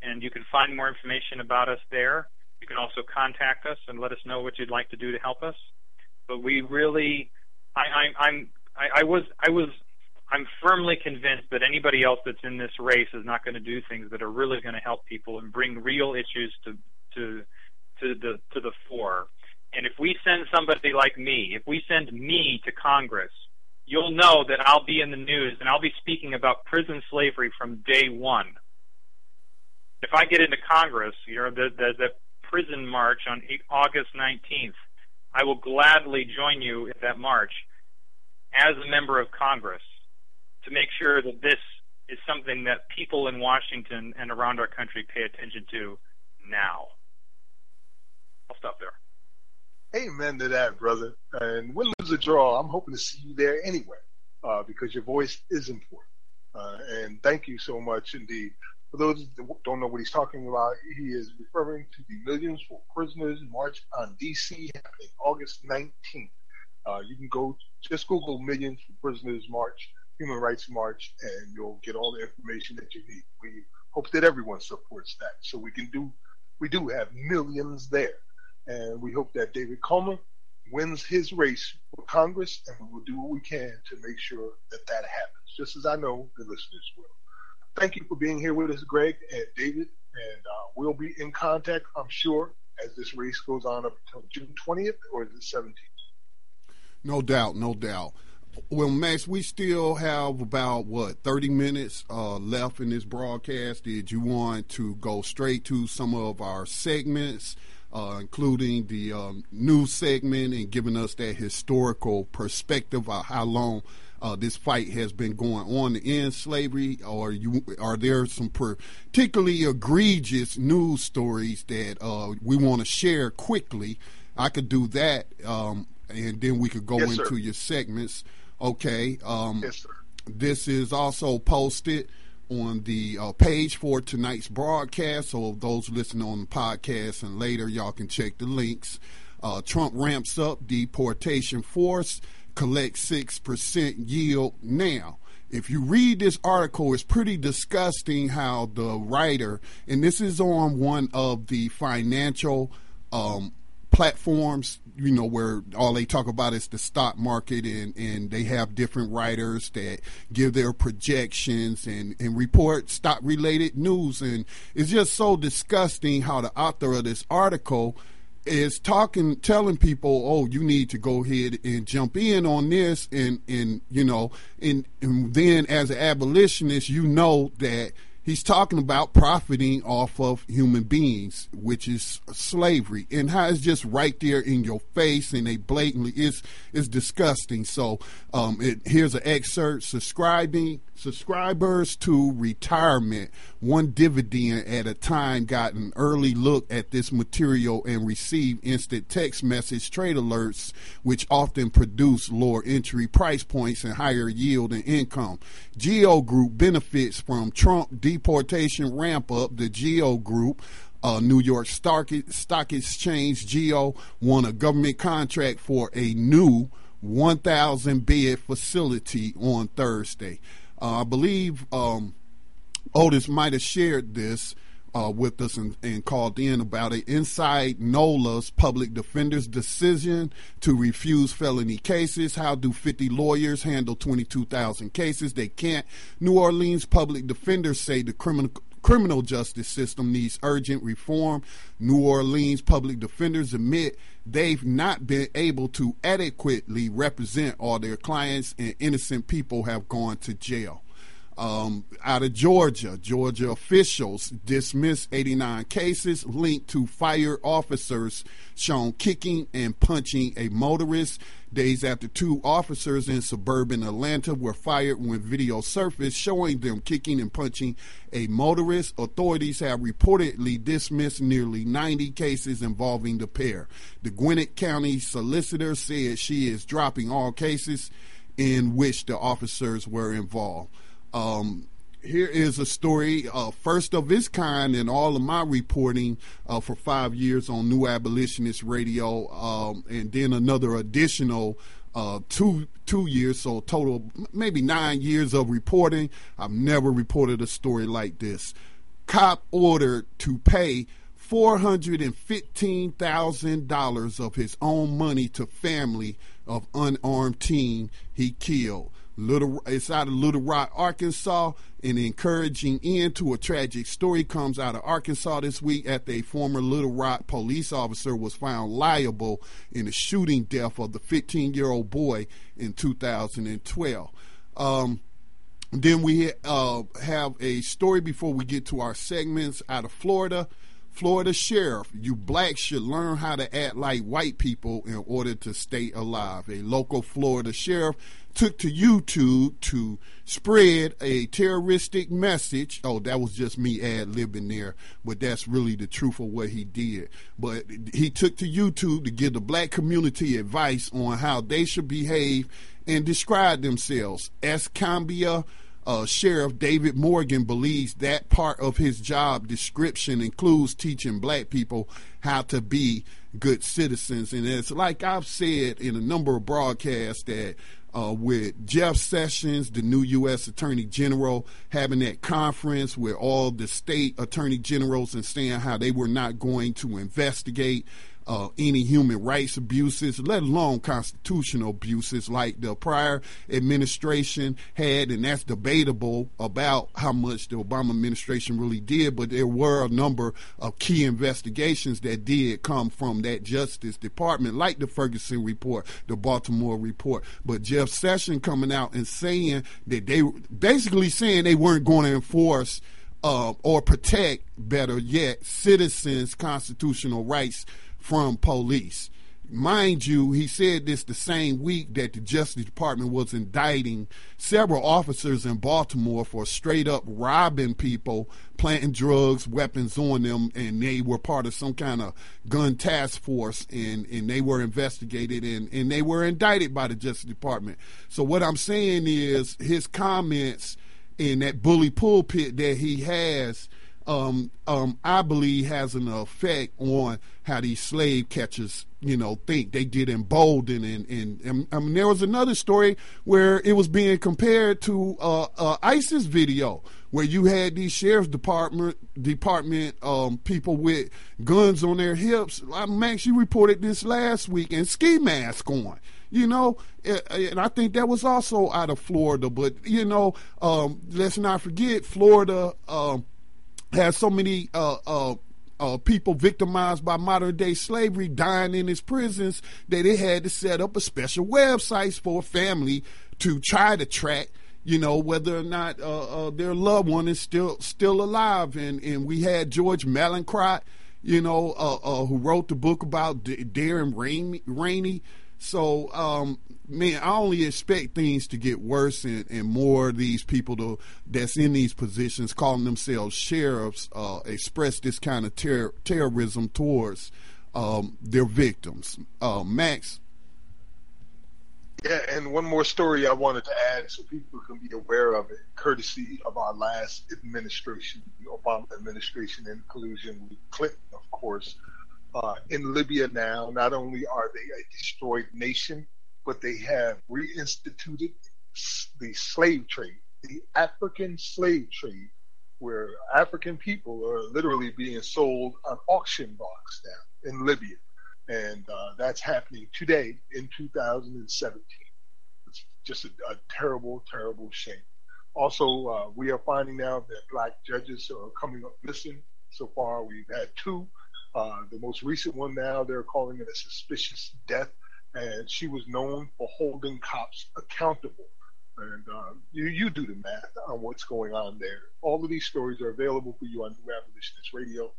And you can find more information about us there. You can also contact us and let us know what you'd like to do to help us but we really, I, I'm, I, I was, I was, I'm firmly convinced that anybody else that's in this race is not going to do things that are really going to help people and bring real issues to, to, to the, to the fore. And if we send somebody like me, if we send me to Congress, you'll know that I'll be in the news and I'll be speaking about prison slavery from day one. If I get into Congress, you know, the, the, the prison march on August 19th, I will gladly join you at that march as a member of Congress to make sure that this is something that people in Washington and around our country pay attention to now. I'll stop there. Amen to that, brother. And win, lose, or draw, I'm hoping to see you there anyway, uh, because your voice is important. Uh, and thank you so much indeed for those that don't know what he's talking about, he is referring to the Millions for Prisoners March on D.C. happening August 19th. Uh, you can go just Google Millions for Prisoners March, Human Rights March, and you'll get all the information that you need. We hope that everyone supports that, so we can do. We do have millions there, and we hope that David Kulma wins his race for Congress, and we will do what we can to make sure that that happens. Just as I know the listeners will thank you for being here with us, Greg and David. And uh, we'll be in contact, I'm sure, as this race goes on up until June 20th or the 17th? No doubt, no doubt. Well, Max, we still have about what thirty minutes uh, left in this broadcast. Did you want to go straight to some of our segments, uh, including the um, news segment, and giving us that historical perspective of how long uh, this fight has been going on to end slavery, or you are there some particularly egregious news stories that uh, we want to share quickly? I could do that, um, and then we could go Yes, into sir. your segments. Okay. Um, Yes, sir. this is also posted on the uh, page for tonight's broadcast. So those listening on the podcast and later, y'all can check the links. Uh, Trump ramps up deportation force, six percent yield now. If you read this article, it's pretty disgusting how the writer, and this is on one of the financial um, platforms, you know, where all they talk about is the stock market and, and they have different writers that give their projections and, and report stock related news. And it's just so disgusting how the author of this article is talking, telling people, oh, you need to go ahead and jump in on this. And, and you know, and, and then as an abolitionist, you know that he's talking about profiting off of human beings, which is slavery, and how it's just right there in your face, and they blatantly it's it's disgusting. So, um, it, here's an excerpt: subscribing subscribers to retirement, one dividend at a time, got an early look at this material and received instant text message trade alerts, which often produce lower entry price points and higher yield and income. Geo Group benefits from Trump deportation ramp up. The Geo Group uh, New York Stock, Stock Exchange, Geo, won a government contract for a new 1,000 bed facility on Thursday. Uh, I believe um, Otis might have shared this uh, with us and, and called in about it. Inside NOLA's public defender's decision to refuse felony cases. How do 50 lawyers handle 22,000 cases? They can't. New Orleans public defenders say the criminal criminal justice system needs urgent reform. New Orleans public defenders admit they've not been able to adequately represent all their clients, and innocent people have gone to jail. Um, out of Georgia, Georgia officials dismissed 89 cases linked to fire officers shown kicking and punching a motorist. Days after two officers in suburban Atlanta were fired when video surfaced showing them kicking and punching a motorist, authorities have reportedly dismissed nearly 90 cases involving the pair. The Gwinnett County solicitor said she is dropping all cases in which the officers were involved. Um, here is a story, uh, first of its kind in all of my reporting uh, for five years on New Abolitionist Radio, um, and then another additional uh, two two years, so total maybe nine years of reporting. I've never reported a story like this. Cop ordered to pay four hundred and fifteen thousand dollars of his own money to family of unarmed teen he killed. Little, it's out of Little Rock, Arkansas. An encouraging end to a tragic story comes out of Arkansas this week after a former Little Rock police officer was found liable in the shooting death of the 15 year old boy in 2012. Um, then we uh, have a story before we get to our segments out of Florida. Florida sheriff, you blacks should learn how to act like white people in order to stay alive. A local Florida sheriff took to YouTube to spread a terroristic message. Oh, that was just me ad libbing there, but that's really the truth of what he did. But he took to YouTube to give the black community advice on how they should behave and describe themselves. Escambia uh, Sheriff David Morgan believes that part of his job description includes teaching black people how to be good citizens. And it's like I've said in a number of broadcasts that uh, with Jeff Sessions, the new U.S. Attorney General, having that conference with all the state attorney generals and saying how they were not going to investigate uh, any human rights abuses, let alone constitutional abuses like the prior administration had, and that's debatable about how much the Obama administration really did, but there were a number of key investigations that did come from that Justice Department, like the Ferguson report, the Baltimore report. But Jeff Sessions coming out and saying that they basically saying they weren't going to enforce uh, or protect, better yet, citizens' constitutional rights from police. Mind you, he said this the same week that the Justice Department was indicting several officers in Baltimore for straight up robbing people, planting drugs, weapons on them, and they were part of some kind of gun task force and, and they were investigated and, and they were indicted by the Justice Department. So what I'm saying is his comments in that bully pulpit that he has um, um, I believe has an effect on how these slave catchers, you know, think they get emboldened. And, and, and I mean, there was another story where it was being compared to uh, uh, ISIS video where you had these sheriff's department department um, people with guns on their hips. Max, you reported this last week, and ski mask on. You know, and I think that was also out of Florida. But you know, um, let's not forget Florida. Um, has so many uh, uh, uh, people victimized by modern day slavery dying in his prisons that they had to set up a special website for a family to try to track you know whether or not uh, uh, their loved one is still still alive and and we had George Mallinckrodt you know uh, uh who wrote the book about D- Darren Rainey. so um, man, I only expect things to get worse and, and more of these people to, that's in these positions calling themselves sheriffs uh, express this kind of ter- terrorism towards um, their victims. Uh, Max? Yeah, and one more story I wanted to add so people can be aware of it, courtesy of our last administration, the Obama administration, in collusion with Clinton, of course. Uh, in Libya now, not only are they a destroyed nation, but they have reinstituted the slave trade, the African slave trade, where African people are literally being sold on auction blocks now in Libya. And uh, that's happening today in 2017. It's just a, a terrible, terrible shame. Also, uh, we are finding now that black judges are coming up missing. So far, we've had two. Uh, the most recent one now, they're calling it a suspicious death and she was known for holding cops accountable. And uh, you, you do the math on what's going on there. All of these stories are available for you on New Abolitionist Radio.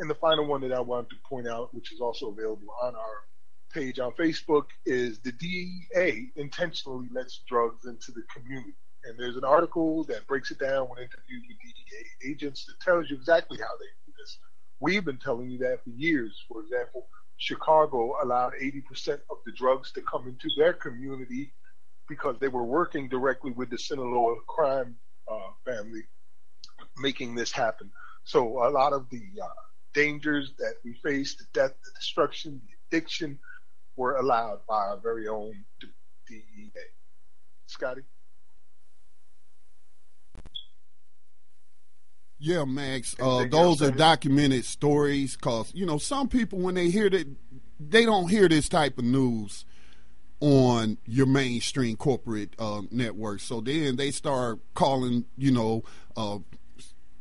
And the final one that I wanted to point out, which is also available on our page on Facebook, is the DEA intentionally lets drugs into the community. And there's an article that breaks it down when interviewed with DEA agents that tells you exactly how they do this. We've been telling you that for years. For example, Chicago allowed 80% of the drugs to come into their community because they were working directly with the Sinaloa crime uh, family, making this happen. So a lot of the uh, dangers that we face, the death, the destruction, the addiction, were allowed by our very own DEA. Scotty? Yeah, Max. Uh, those are documented stories because, you know, some people, when they hear that, they don't hear this type of news on your mainstream corporate uh, networks. So then they start calling, you know, uh,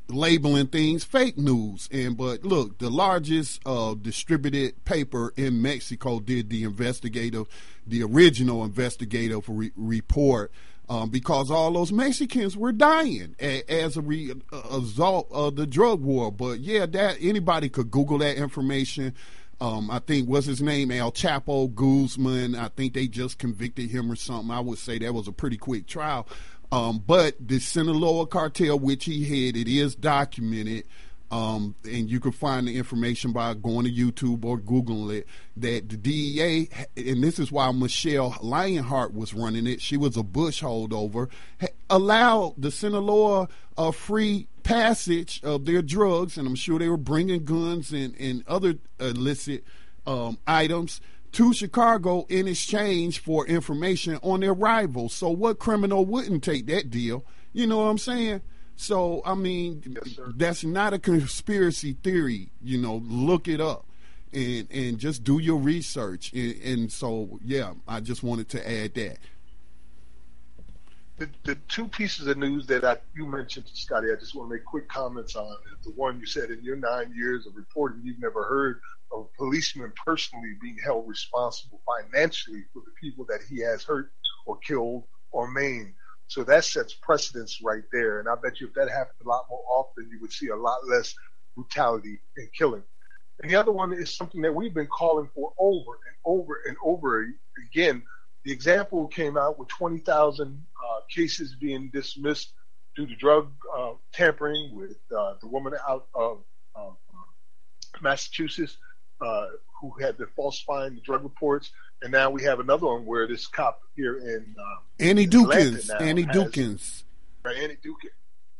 labeling things fake news. And but look, the largest uh, distributed paper in Mexico did the investigative, the original investigative re- report um, because all those Mexicans were dying a, as a, re, a result of the drug war. But yeah, that anybody could Google that information. Um, I think what's his name, El Chapo Guzman. I think they just convicted him or something. I would say that was a pretty quick trial. Um, but the Sinaloa cartel, which he had, it is documented. Um, and you can find the information by going to YouTube or Googling it. That the DEA, and this is why Michele Leonhart was running it. She was a Bush holdover. Allowed the Sinaloa a free passage of their drugs, and I'm sure they were bringing guns and, and other illicit um, items to Chicago in exchange for information on their rivals. So, what criminal wouldn't take that deal? You know what I'm saying? So, I mean, yes, that's not a conspiracy theory. You know, look it up. and and just do your research. And, and so, yeah, I just wanted to add that. The, the two pieces of news that I, you mentioned, Scotty, I just want to make quick comments on. The one you said in your nine years of reporting, you've never heard of a policeman personally being held responsible financially for the people that he has hurt or killed or maimed. So that sets precedence right there. And I bet you if that happened a lot more often, you would see a lot less brutality and killing. And the other one is something that we've been calling for over and over and over again. The example came out with 20,000 uh, cases being dismissed due to drug uh, tampering with uh, the woman out of Massachusetts uh, who had been falsifying the drug reports. And now we have another one where this cop here in uh, Annie Dukins, Annie Dukins, right, Annie Dukins,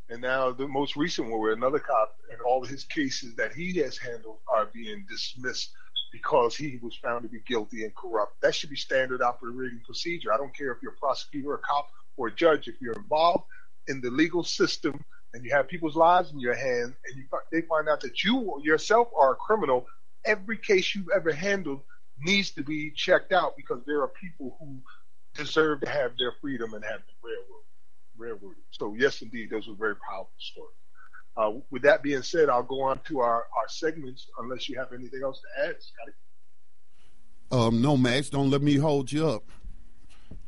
and now the most recent one where another cop and all of his cases that he has handled are being dismissed because he was found to be guilty and corrupt. That should be standard operating procedure. I don't care if you're a prosecutor, a cop, or a judge. If you're involved in the legal system and you have people's lives in your hands, and you, they find out that you yourself are a criminal, every case you've ever handled needs to be checked out because there are people who deserve to have their freedom and have been railroaded. railroaded. So yes, indeed, those were very powerful stories. Uh, with that being said, I'll go on to our, our segments unless you have anything else to add, Scotty. Um, no, Max, don't let me hold you up.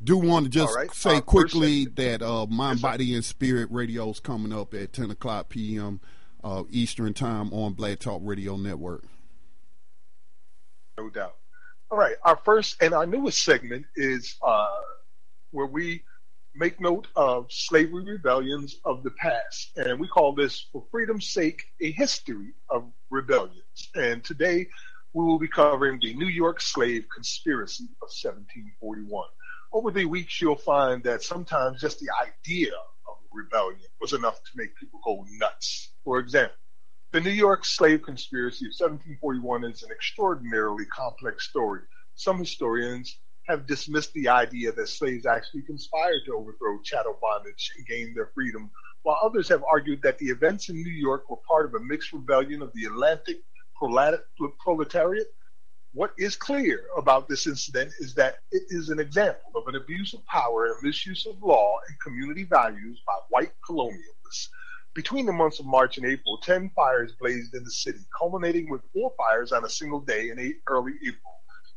Do want to just right. say uh, quickly that uh, Mind, yes, Body, and Spirit radio is coming up at 10 o'clock p.m. Uh, Eastern Time on Black Talk Radio Network. No doubt. All right. Our first and our newest segment is uh, where we make note of slavery rebellions of the past. And we call this, for freedom's sake, a history of rebellions. And today we will be covering the New York slave conspiracy of 1741. Over the weeks, you'll find that sometimes just the idea of a rebellion was enough to make people go nuts. For example, the New York slave conspiracy of 1741 is an extraordinarily complex story. Some historians have dismissed the idea that slaves actually conspired to overthrow chattel bondage and gain their freedom, while others have argued that the events in New York were part of a mixed rebellion of the Atlantic proletariat. What is clear about this incident is that it is an example of an abuse of power and misuse of law and community values by white colonialists between the months of March and April, 10 fires blazed in the city, culminating with four fires on a single day in early April.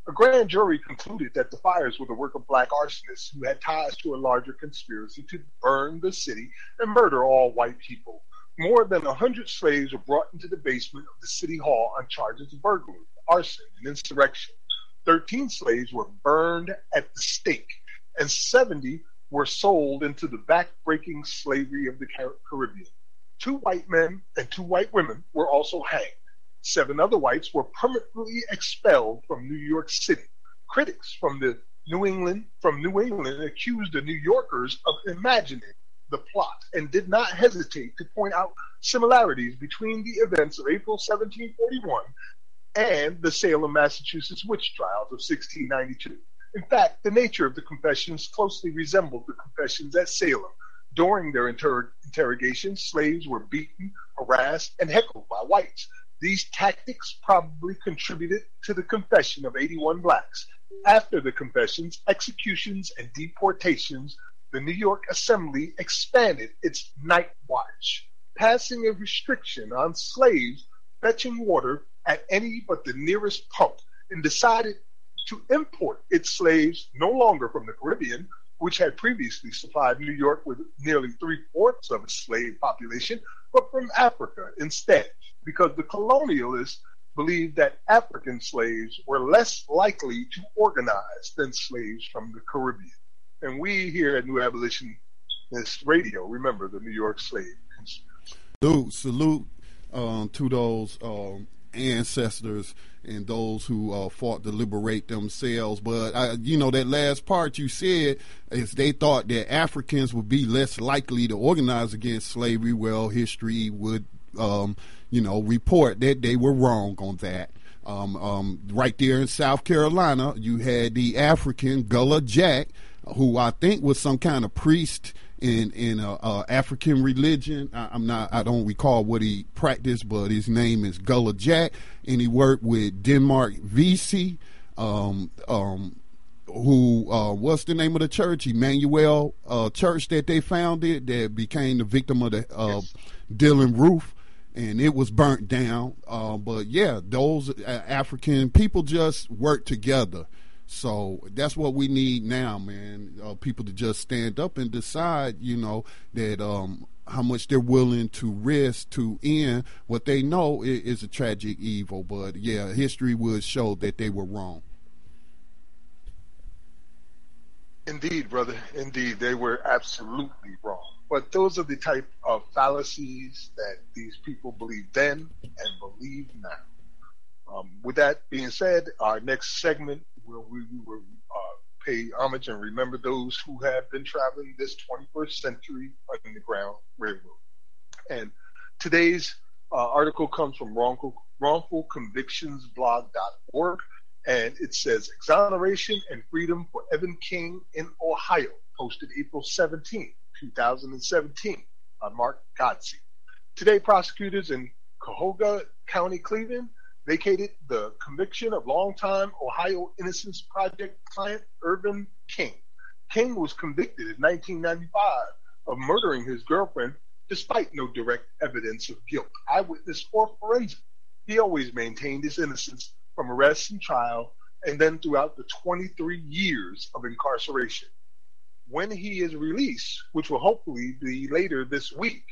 A grand jury concluded that the fires were the work of black arsonists who had ties to a larger conspiracy to burn the city and murder all white people. More than a hundred slaves were brought into the basement of the city hall on charges of burglary, arson, and insurrection. Thirteen slaves were burned at the stake, and 70 were sold into the back-breaking slavery of the Caribbean. Two white men and two white women were also hanged. Seven other whites were permanently expelled from New York City. Critics from the New England from New England accused the New Yorkers of imagining the plot and did not hesitate to point out similarities between the events of April 1741 and the Salem, Massachusetts witch trials of 1692. In fact, the nature of the confessions closely resembled the confessions at Salem, during their inter- interrogation, slaves were beaten, harassed, and heckled by whites. These tactics probably contributed to the confession of 81 blacks. After the confessions, executions, and deportations, the New York Assembly expanded its night watch, passing a restriction on slaves fetching water at any but the nearest pump, and decided to import its slaves no longer from the Caribbean, which had previously supplied New York with nearly three fourths of its slave population, but from Africa instead, because the colonialists believed that African slaves were less likely to organize than slaves from the Caribbean. And we here at New Abolitionist Radio remember the New York slave conspiracy. Salute, salute um, to those um, ancestors and those who uh, fought to liberate themselves. But I, you know that last part you said is they thought that Africans would be less likely to organize against slavery. Well, history would, um, you know, report that they were wrong on that. Um, um, right there in South Carolina, you had the African Gullah Jack, who I think was some kind of priest in in a, a African religion. I, am not. I don't recall what he practiced, but his name is Gullah Jack, and he worked with Denmark Vesey. Um, um, who uh, what's the name of the church? Emanuel uh, Church that they founded that became the victim of the uh, yes. Dylann Roof, and it was burnt down. Uh, but yeah, those uh, African people just work together. So that's what we need now, man. Uh, people to just stand up and decide, you know, that um, how much they're willing to risk to end what they know is, is a tragic evil. But yeah, history would show that they were wrong. Indeed, brother. Indeed, they were absolutely wrong. But those are the type of fallacies that these people believe then and believe now. Um, with that being said, our next segment where we, will uh, pay homage and remember those who have been traveling this 21st century underground railroad. And today's uh, article comes from wrongful, wrongfulconvictionsblog.org and it says exoneration and freedom for Evin King in Ohio, posted April 17, 2017, by Mark Godsey. Today, prosecutors in Cuyahoga County, Cleveland, vacated the conviction of longtime Ohio Innocence Project client Evin King. King was convicted in 1995 of murdering his girlfriend despite no direct evidence of guilt, eyewitness or forensic. He always maintained his innocence from arrest and trial, and then throughout the 23 years of incarceration. When he is released, which will hopefully be later this week,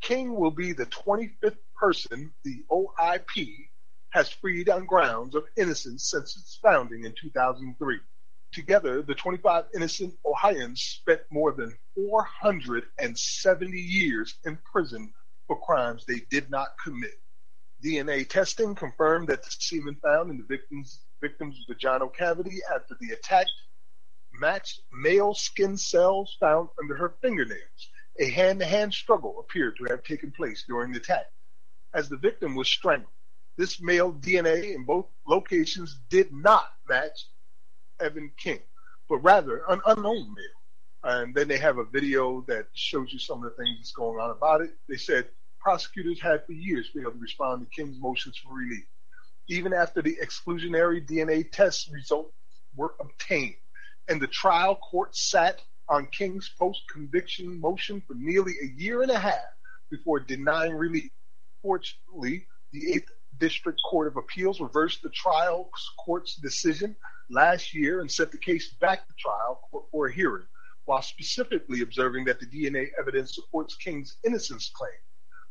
King will be the 25th person the OIP has freed on grounds of innocence since its founding in 2003. Together, the 25 innocent Ohioans spent more than 470 years in prison for crimes they did not commit. DNA testing confirmed that the semen found in the victim's, victim's vaginal cavity after the attack matched male skin cells found under her fingernails. A hand to hand struggle appeared to have taken place during the attack. As the victim was strangled, this male DNA in both locations did not match Evin King, but rather an unknown male. And then they have a video that shows you some of the things that's going on about it. They said prosecutors had for years failed to respond to King's motions for relief, even after the exclusionary DNA test results were obtained. And the trial court sat on King's post conviction motion for nearly a year and a half before denying relief. Fortunately, the Eighth District Court of Appeals reversed the trial court's decision last year and sent the case back to trial for a hearing, while specifically observing that the DNA evidence supports King's innocence claim.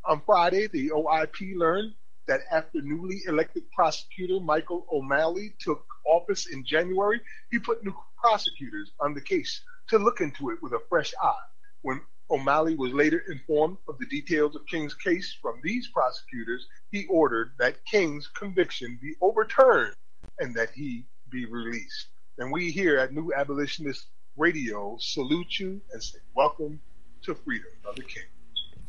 On Friday, the OIP learned that after newly elected prosecutor Michael O'Malley took office in January, he put new prosecutors on the case to look into it with a fresh eye. When O'Malley was later informed of the details of King's case from these prosecutors, he ordered that King's conviction be overturned and that he be released. And we here at New Abolitionist Radio salute you and say welcome to freedom, Brother King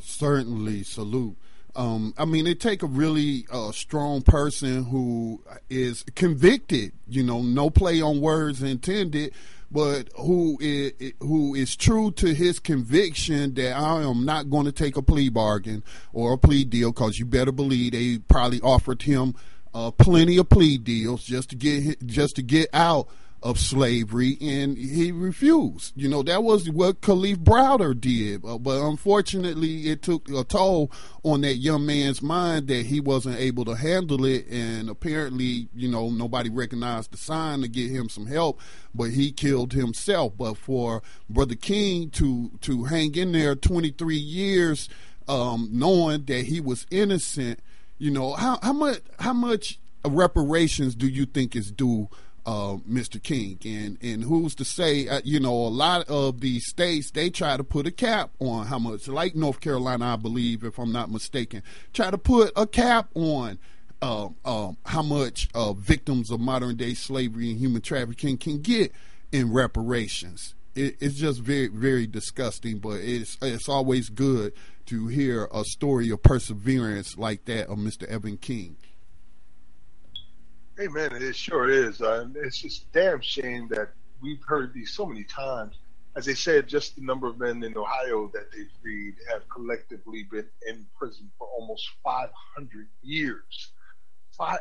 certainly salute. Um, I mean, it take a really uh, strong person who is convicted. You know, no play on words intended, but who is who is true to his conviction that I am not going to take a plea bargain or a plea deal because you better believe they probably offered him uh, plenty of plea deals just to get just to get out of slavery, and he refused. You know, that was what Kalief Browder did. Uh, but unfortunately, it took a toll on that young man's mind that he wasn't able to handle it. And apparently, you know, nobody recognized the sign to get him some help, but he killed himself. But for Brother King to, to hang in there 23 years, um, knowing that he was innocent, you know, how, how much, how much reparations do you think is due uh, Mr. King. And and who's to say? Uh, you know, a lot of these states they try to put a cap on how much. Like North Carolina, I believe, if I'm not mistaken, try to put a cap on. Uh, um, how much uh, victims of modern day slavery and human trafficking can get in reparations. It, it's just very, very disgusting, but it's it's always good to hear a story of perseverance like that of Mr. Evin King. Amen. It sure is. Uh, it's just damn shame that we've heard these so many times as they said, just the number of men in Ohio that they freed have collectively been in prison for almost 500 years. Five,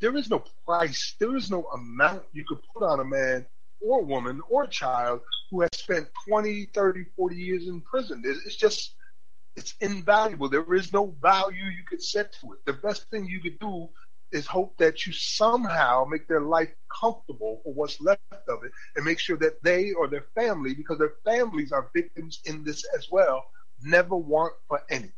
there is no price, there is no amount you could put on a man or woman or child who has spent 20, 30, 40 years in prison. It's just, it's invaluable. There is no value you could set to it. The best thing you could do is hope that you somehow make their life comfortable for what's left of it and make sure that they or their family, because their families are victims in this as well, never want for anything.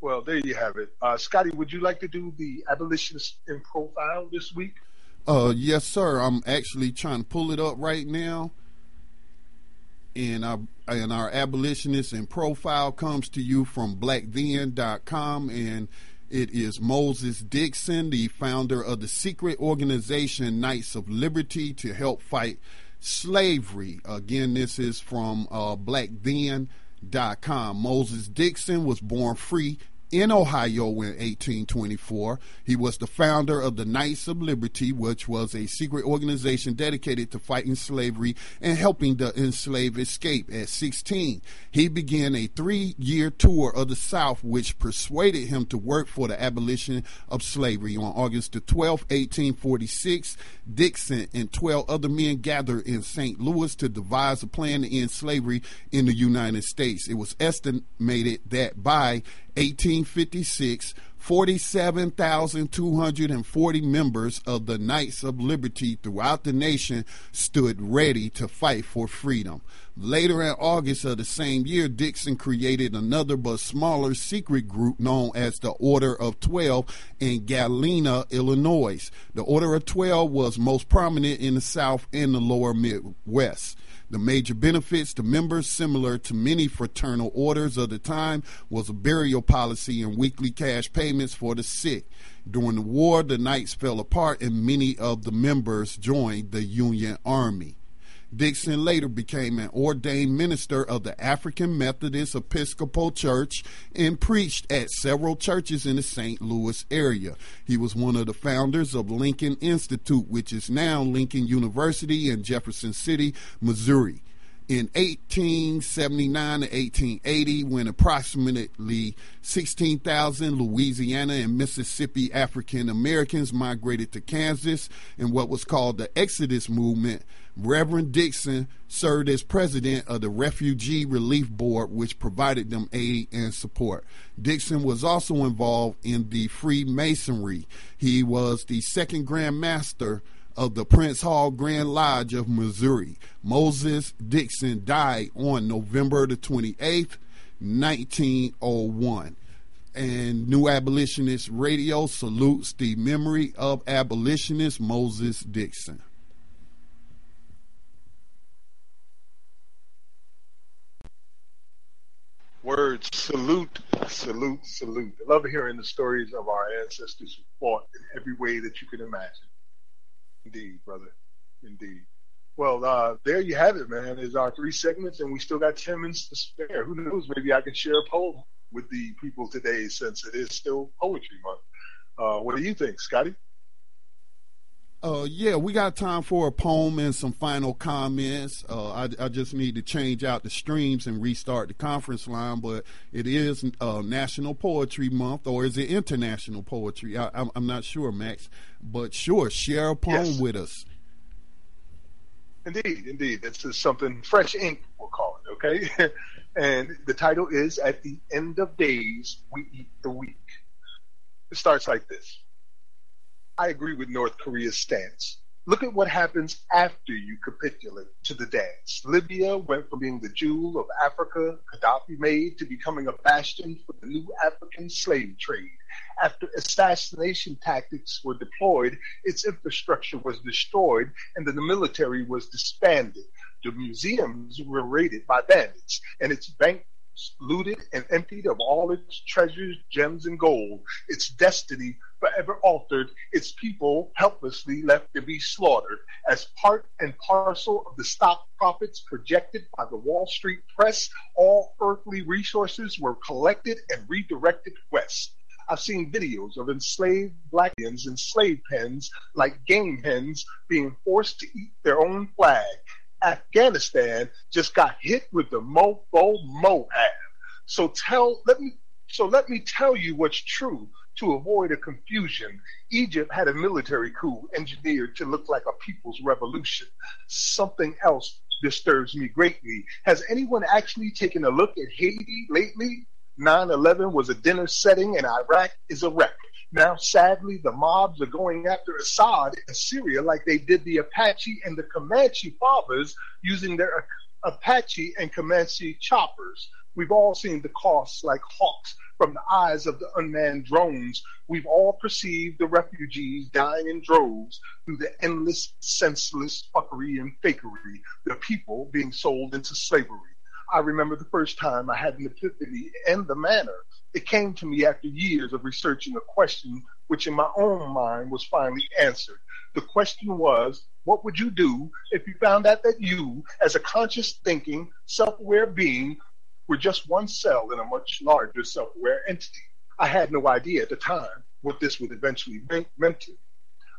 Well, there you have it. Uh, Scotty, would you like to do the abolitionist in profile this week? Uh, yes, sir. I'm actually trying to pull it up right now. And our, and our abolitionist and profile comes to you from blackthen.com. And it is Moses Dickson, the founder of the secret organization Knights of Liberty to help fight slavery. Again, this is from uh, blackthen.com. Moses Dickson was born free in Ohio in 1824. He was the founder of the Knights of Liberty, which was a secret organization dedicated to fighting slavery and helping the enslaved escape. At 16, he began a three year tour of the South, which persuaded him to work for the abolition of slavery. On August the 12th, 1846, Dickson and 12 other men gathered in St. Louis to devise a plan to end slavery in the United States. It was estimated that by 1856, 47,240 members of the Knights of Liberty throughout the nation stood ready to fight for freedom. Later in August of the same year, Dickson created another but smaller secret group known as the Order of Twelve in Galena, Illinois. The Order of Twelve was most prominent in the South and the lower Midwest. The major benefits to members, similar to many fraternal orders of the time, was a burial policy and weekly cash payments for the sick. During the war, the Knights fell apart and many of the members joined the Union Army. Dickson later became an ordained minister of the African Methodist Episcopal Church and preached at several churches in the St. Louis area. He was one of the founders of Lincoln Institute, which is now Lincoln University in Jefferson City, Missouri in 1879 to 1880 when approximately 16,000 Louisiana and Mississippi African Americans migrated to Kansas in what was called the Exodus Movement. Reverend Dickson served as president of the Refugee Relief Board, which provided them aid and support. Dickson was also involved in the Freemasonry. He was the second Grand Master of the Prince Hall Grand Lodge of Missouri. Moses Dickson died on November the 28th, 1901. And New Abolitionist Radio salutes the memory of abolitionist Moses Dickson. Words salute, salute, salute. I love hearing the stories of our ancestors who fought in every way that you can imagine. Indeed, brother. Indeed. Well, uh, there you have it, man. Is our three segments, and we still got 10 minutes to spare. Who knows? Maybe I can share a poem with the people today since it is still Poetry Month. Uh, what do you think, Scotty? Uh, yeah, we got time for a poem and some final comments. Uh, I, I, just need to change out the streams and restart the conference line, but it is uh, National Poetry Month, or is it International Poetry? I, am not sure, Max, but sure, share a poem yes. with us. Indeed, indeed. This is something fresh ink, we'll call it, okay? and the title is At the End of Days, We Eat the Weak. It starts like this. I agree with North Korea's stance. Look at what happens after you capitulate to the dance. Libya went from being the jewel of Africa Gaddafi made to becoming a bastion for the new African slave trade. After assassination tactics were deployed, its infrastructure was destroyed and the military was disbanded. The museums were raided by bandits and its bank looted and emptied of all its treasures, gems, and gold, its destiny forever altered, its people helplessly left to be slaughtered as part and parcel of the stock profits projected by the Wall Street press. All earthly resources were collected and redirected west. I've seen videos of enslaved black Indians in slave pens like game hens being forced to eat their own flag. Afghanistan just got hit with the mofo Moab. So tell let me so let me tell you what's true to avoid a confusion. Egypt had a military coup engineered to look like a people's revolution. Something else disturbs me greatly. Has anyone actually taken a look at Haiti lately? 9 11 was a dinner setting and Iraq is a wreck. Now, sadly, the mobs are going after Assad in Syria like they did the Apache and the Comanche fathers using their Apache and Comanche choppers. We've all seen the costs like hawks from the eyes of the unmanned drones. We've all perceived the refugees dying in droves through the endless, senseless fuckery and fakery, the people being sold into slavery. I remember the first time I had an epiphany and the manner. It came to me after years of researching a question which in my own mind was finally answered. The question was, what would you do if you found out that you, as a conscious thinking, self-aware being, were just one cell in a much larger self-aware entity. I had no idea at the time what this would eventually mean to.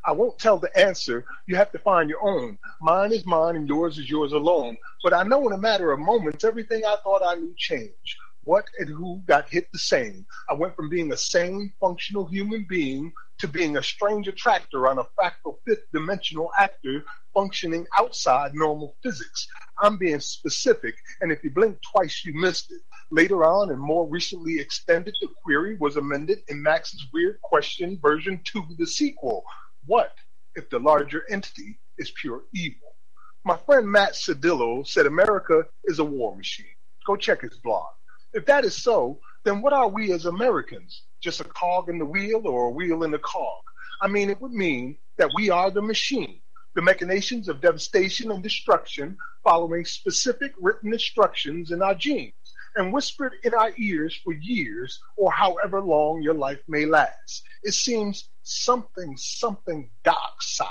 I won't tell the answer. You have to find your own. Mine is mine and yours is yours alone. But I know in a matter of moments, everything I thought I knew changed. What and who got hit the same. I went from being a sane, functional human being to being a strange attractor on a fractal fifth dimensional actor functioning outside normal physics. I'm being specific, and if you blink twice, you missed it. Later on, and more recently extended, the query was amended in Max's Weird Question version 2, the sequel. What if the larger entity is pure evil? My friend Matt Sedillo said America is a war machine. Go check his blog. If that is so, then what are we as Americans? Just a cog in the wheel or a wheel in the cog? I mean, it would mean that we are the machine the machinations of devastation and destruction following specific written instructions in our genes and whispered in our ears for years or however long your life may last. It seems something, something dark side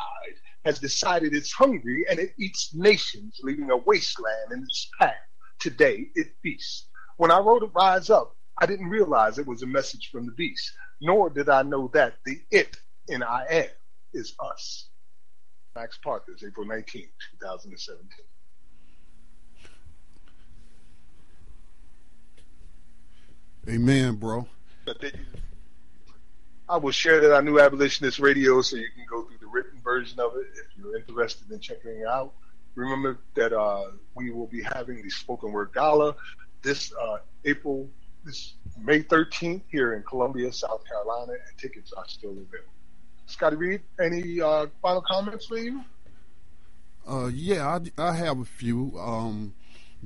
has decided it's hungry and it eats nations, leaving a wasteland in its path. Today it feasts. When I wrote it Rise Up, I didn't realize it was a message from the beast, nor did I know that the it in I am is us. Max Parker's April 19, 2017. Amen, bro. I will share that on New Abolitionist Radio so you can go through the written version of it if you're interested in checking it out. Remember that uh, we will be having the spoken word gala this uh, April, this May 13th here in Columbia, South Carolina, and tickets are still available. Scotty Reed, any uh, final comments for you? Uh, yeah, I, I have a few. Um,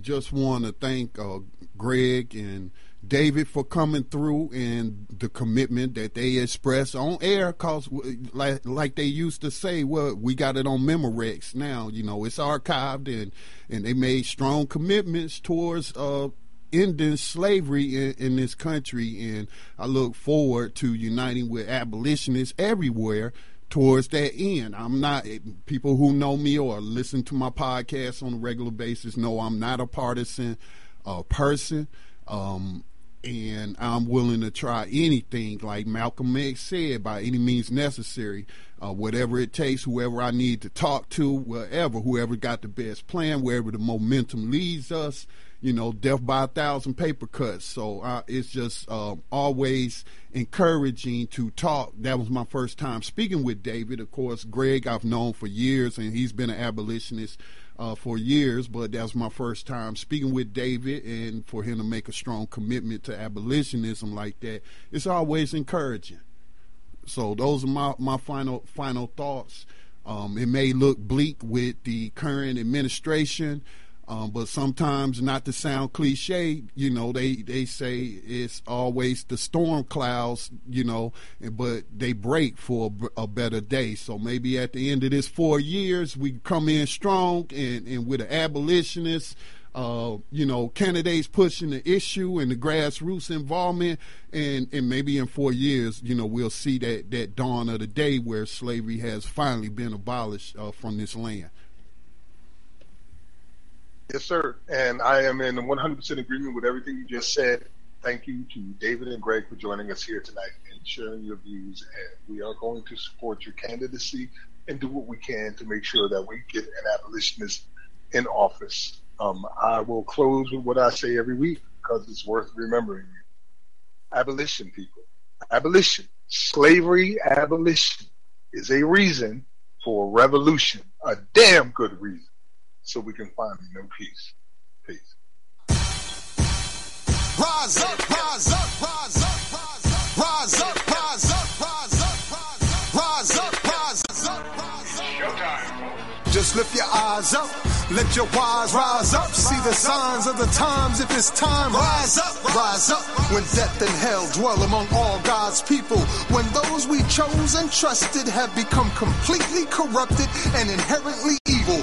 just want to thank uh, Greg and David for coming through and the commitment that they express on air. Cause like like they used to say, well, we got it on Memorex now. You know, it's archived and and they made strong commitments towards uh, ending slavery in, in, this country, and I look forward to uniting with abolitionists everywhere towards that end. I'm not people who know me or listen to my podcast on a regular basis know I'm not a partisan uh, person. Um, and I'm willing to try anything, like Malcolm X said, by any means necessary, uh, whatever it takes, whoever I need to talk to, wherever, whoever got the best plan, wherever the momentum leads us, you know, death by a thousand paper cuts. So uh, it's just uh, always encouraging to talk. That was my first time speaking with David. Of course, Greg I've known for years, and he's been an abolitionist uh, for years. But that was my first time speaking with David, and for him to make a strong commitment to abolitionism like that, it's always encouraging. So those are my, my final final thoughts. Um, it may look bleak with the current administration. Um, but sometimes, not to sound cliche, you know, they, they say it's always the storm clouds, you know, but they break for a, a better day. So maybe at the end of this four years, we come in strong and, and with an abolitionist, uh, you know, candidates pushing the issue and the grassroots involvement, and, and maybe in four years, you know, we'll see that, that dawn of the day where slavery has finally been abolished uh, from this land. Yes, sir. And I am in 100% agreement with everything you just said. thank you to David and Greg for joining us here tonight and sharing your views. And we are going to support your candidacy and do what we can to make sure that we get an abolitionist in office. Um, I will close with what I say every week because it's worth remembering. Abolition, people. Abolition. Slavery abolition is a reason for revolution, a damn good reason, so we can finally know peace. Peace. Rise up, rise up, rise up, rise up, rise up, rise up, rise up, rise up, rise up, rise up. Showtime. Just lift your eyes up. Let your wise rise up. See the signs of the times. If it's time, rise up, rise up. When death and hell dwell among all God's people. When those we chose and trusted have become completely corrupted and inherently evil.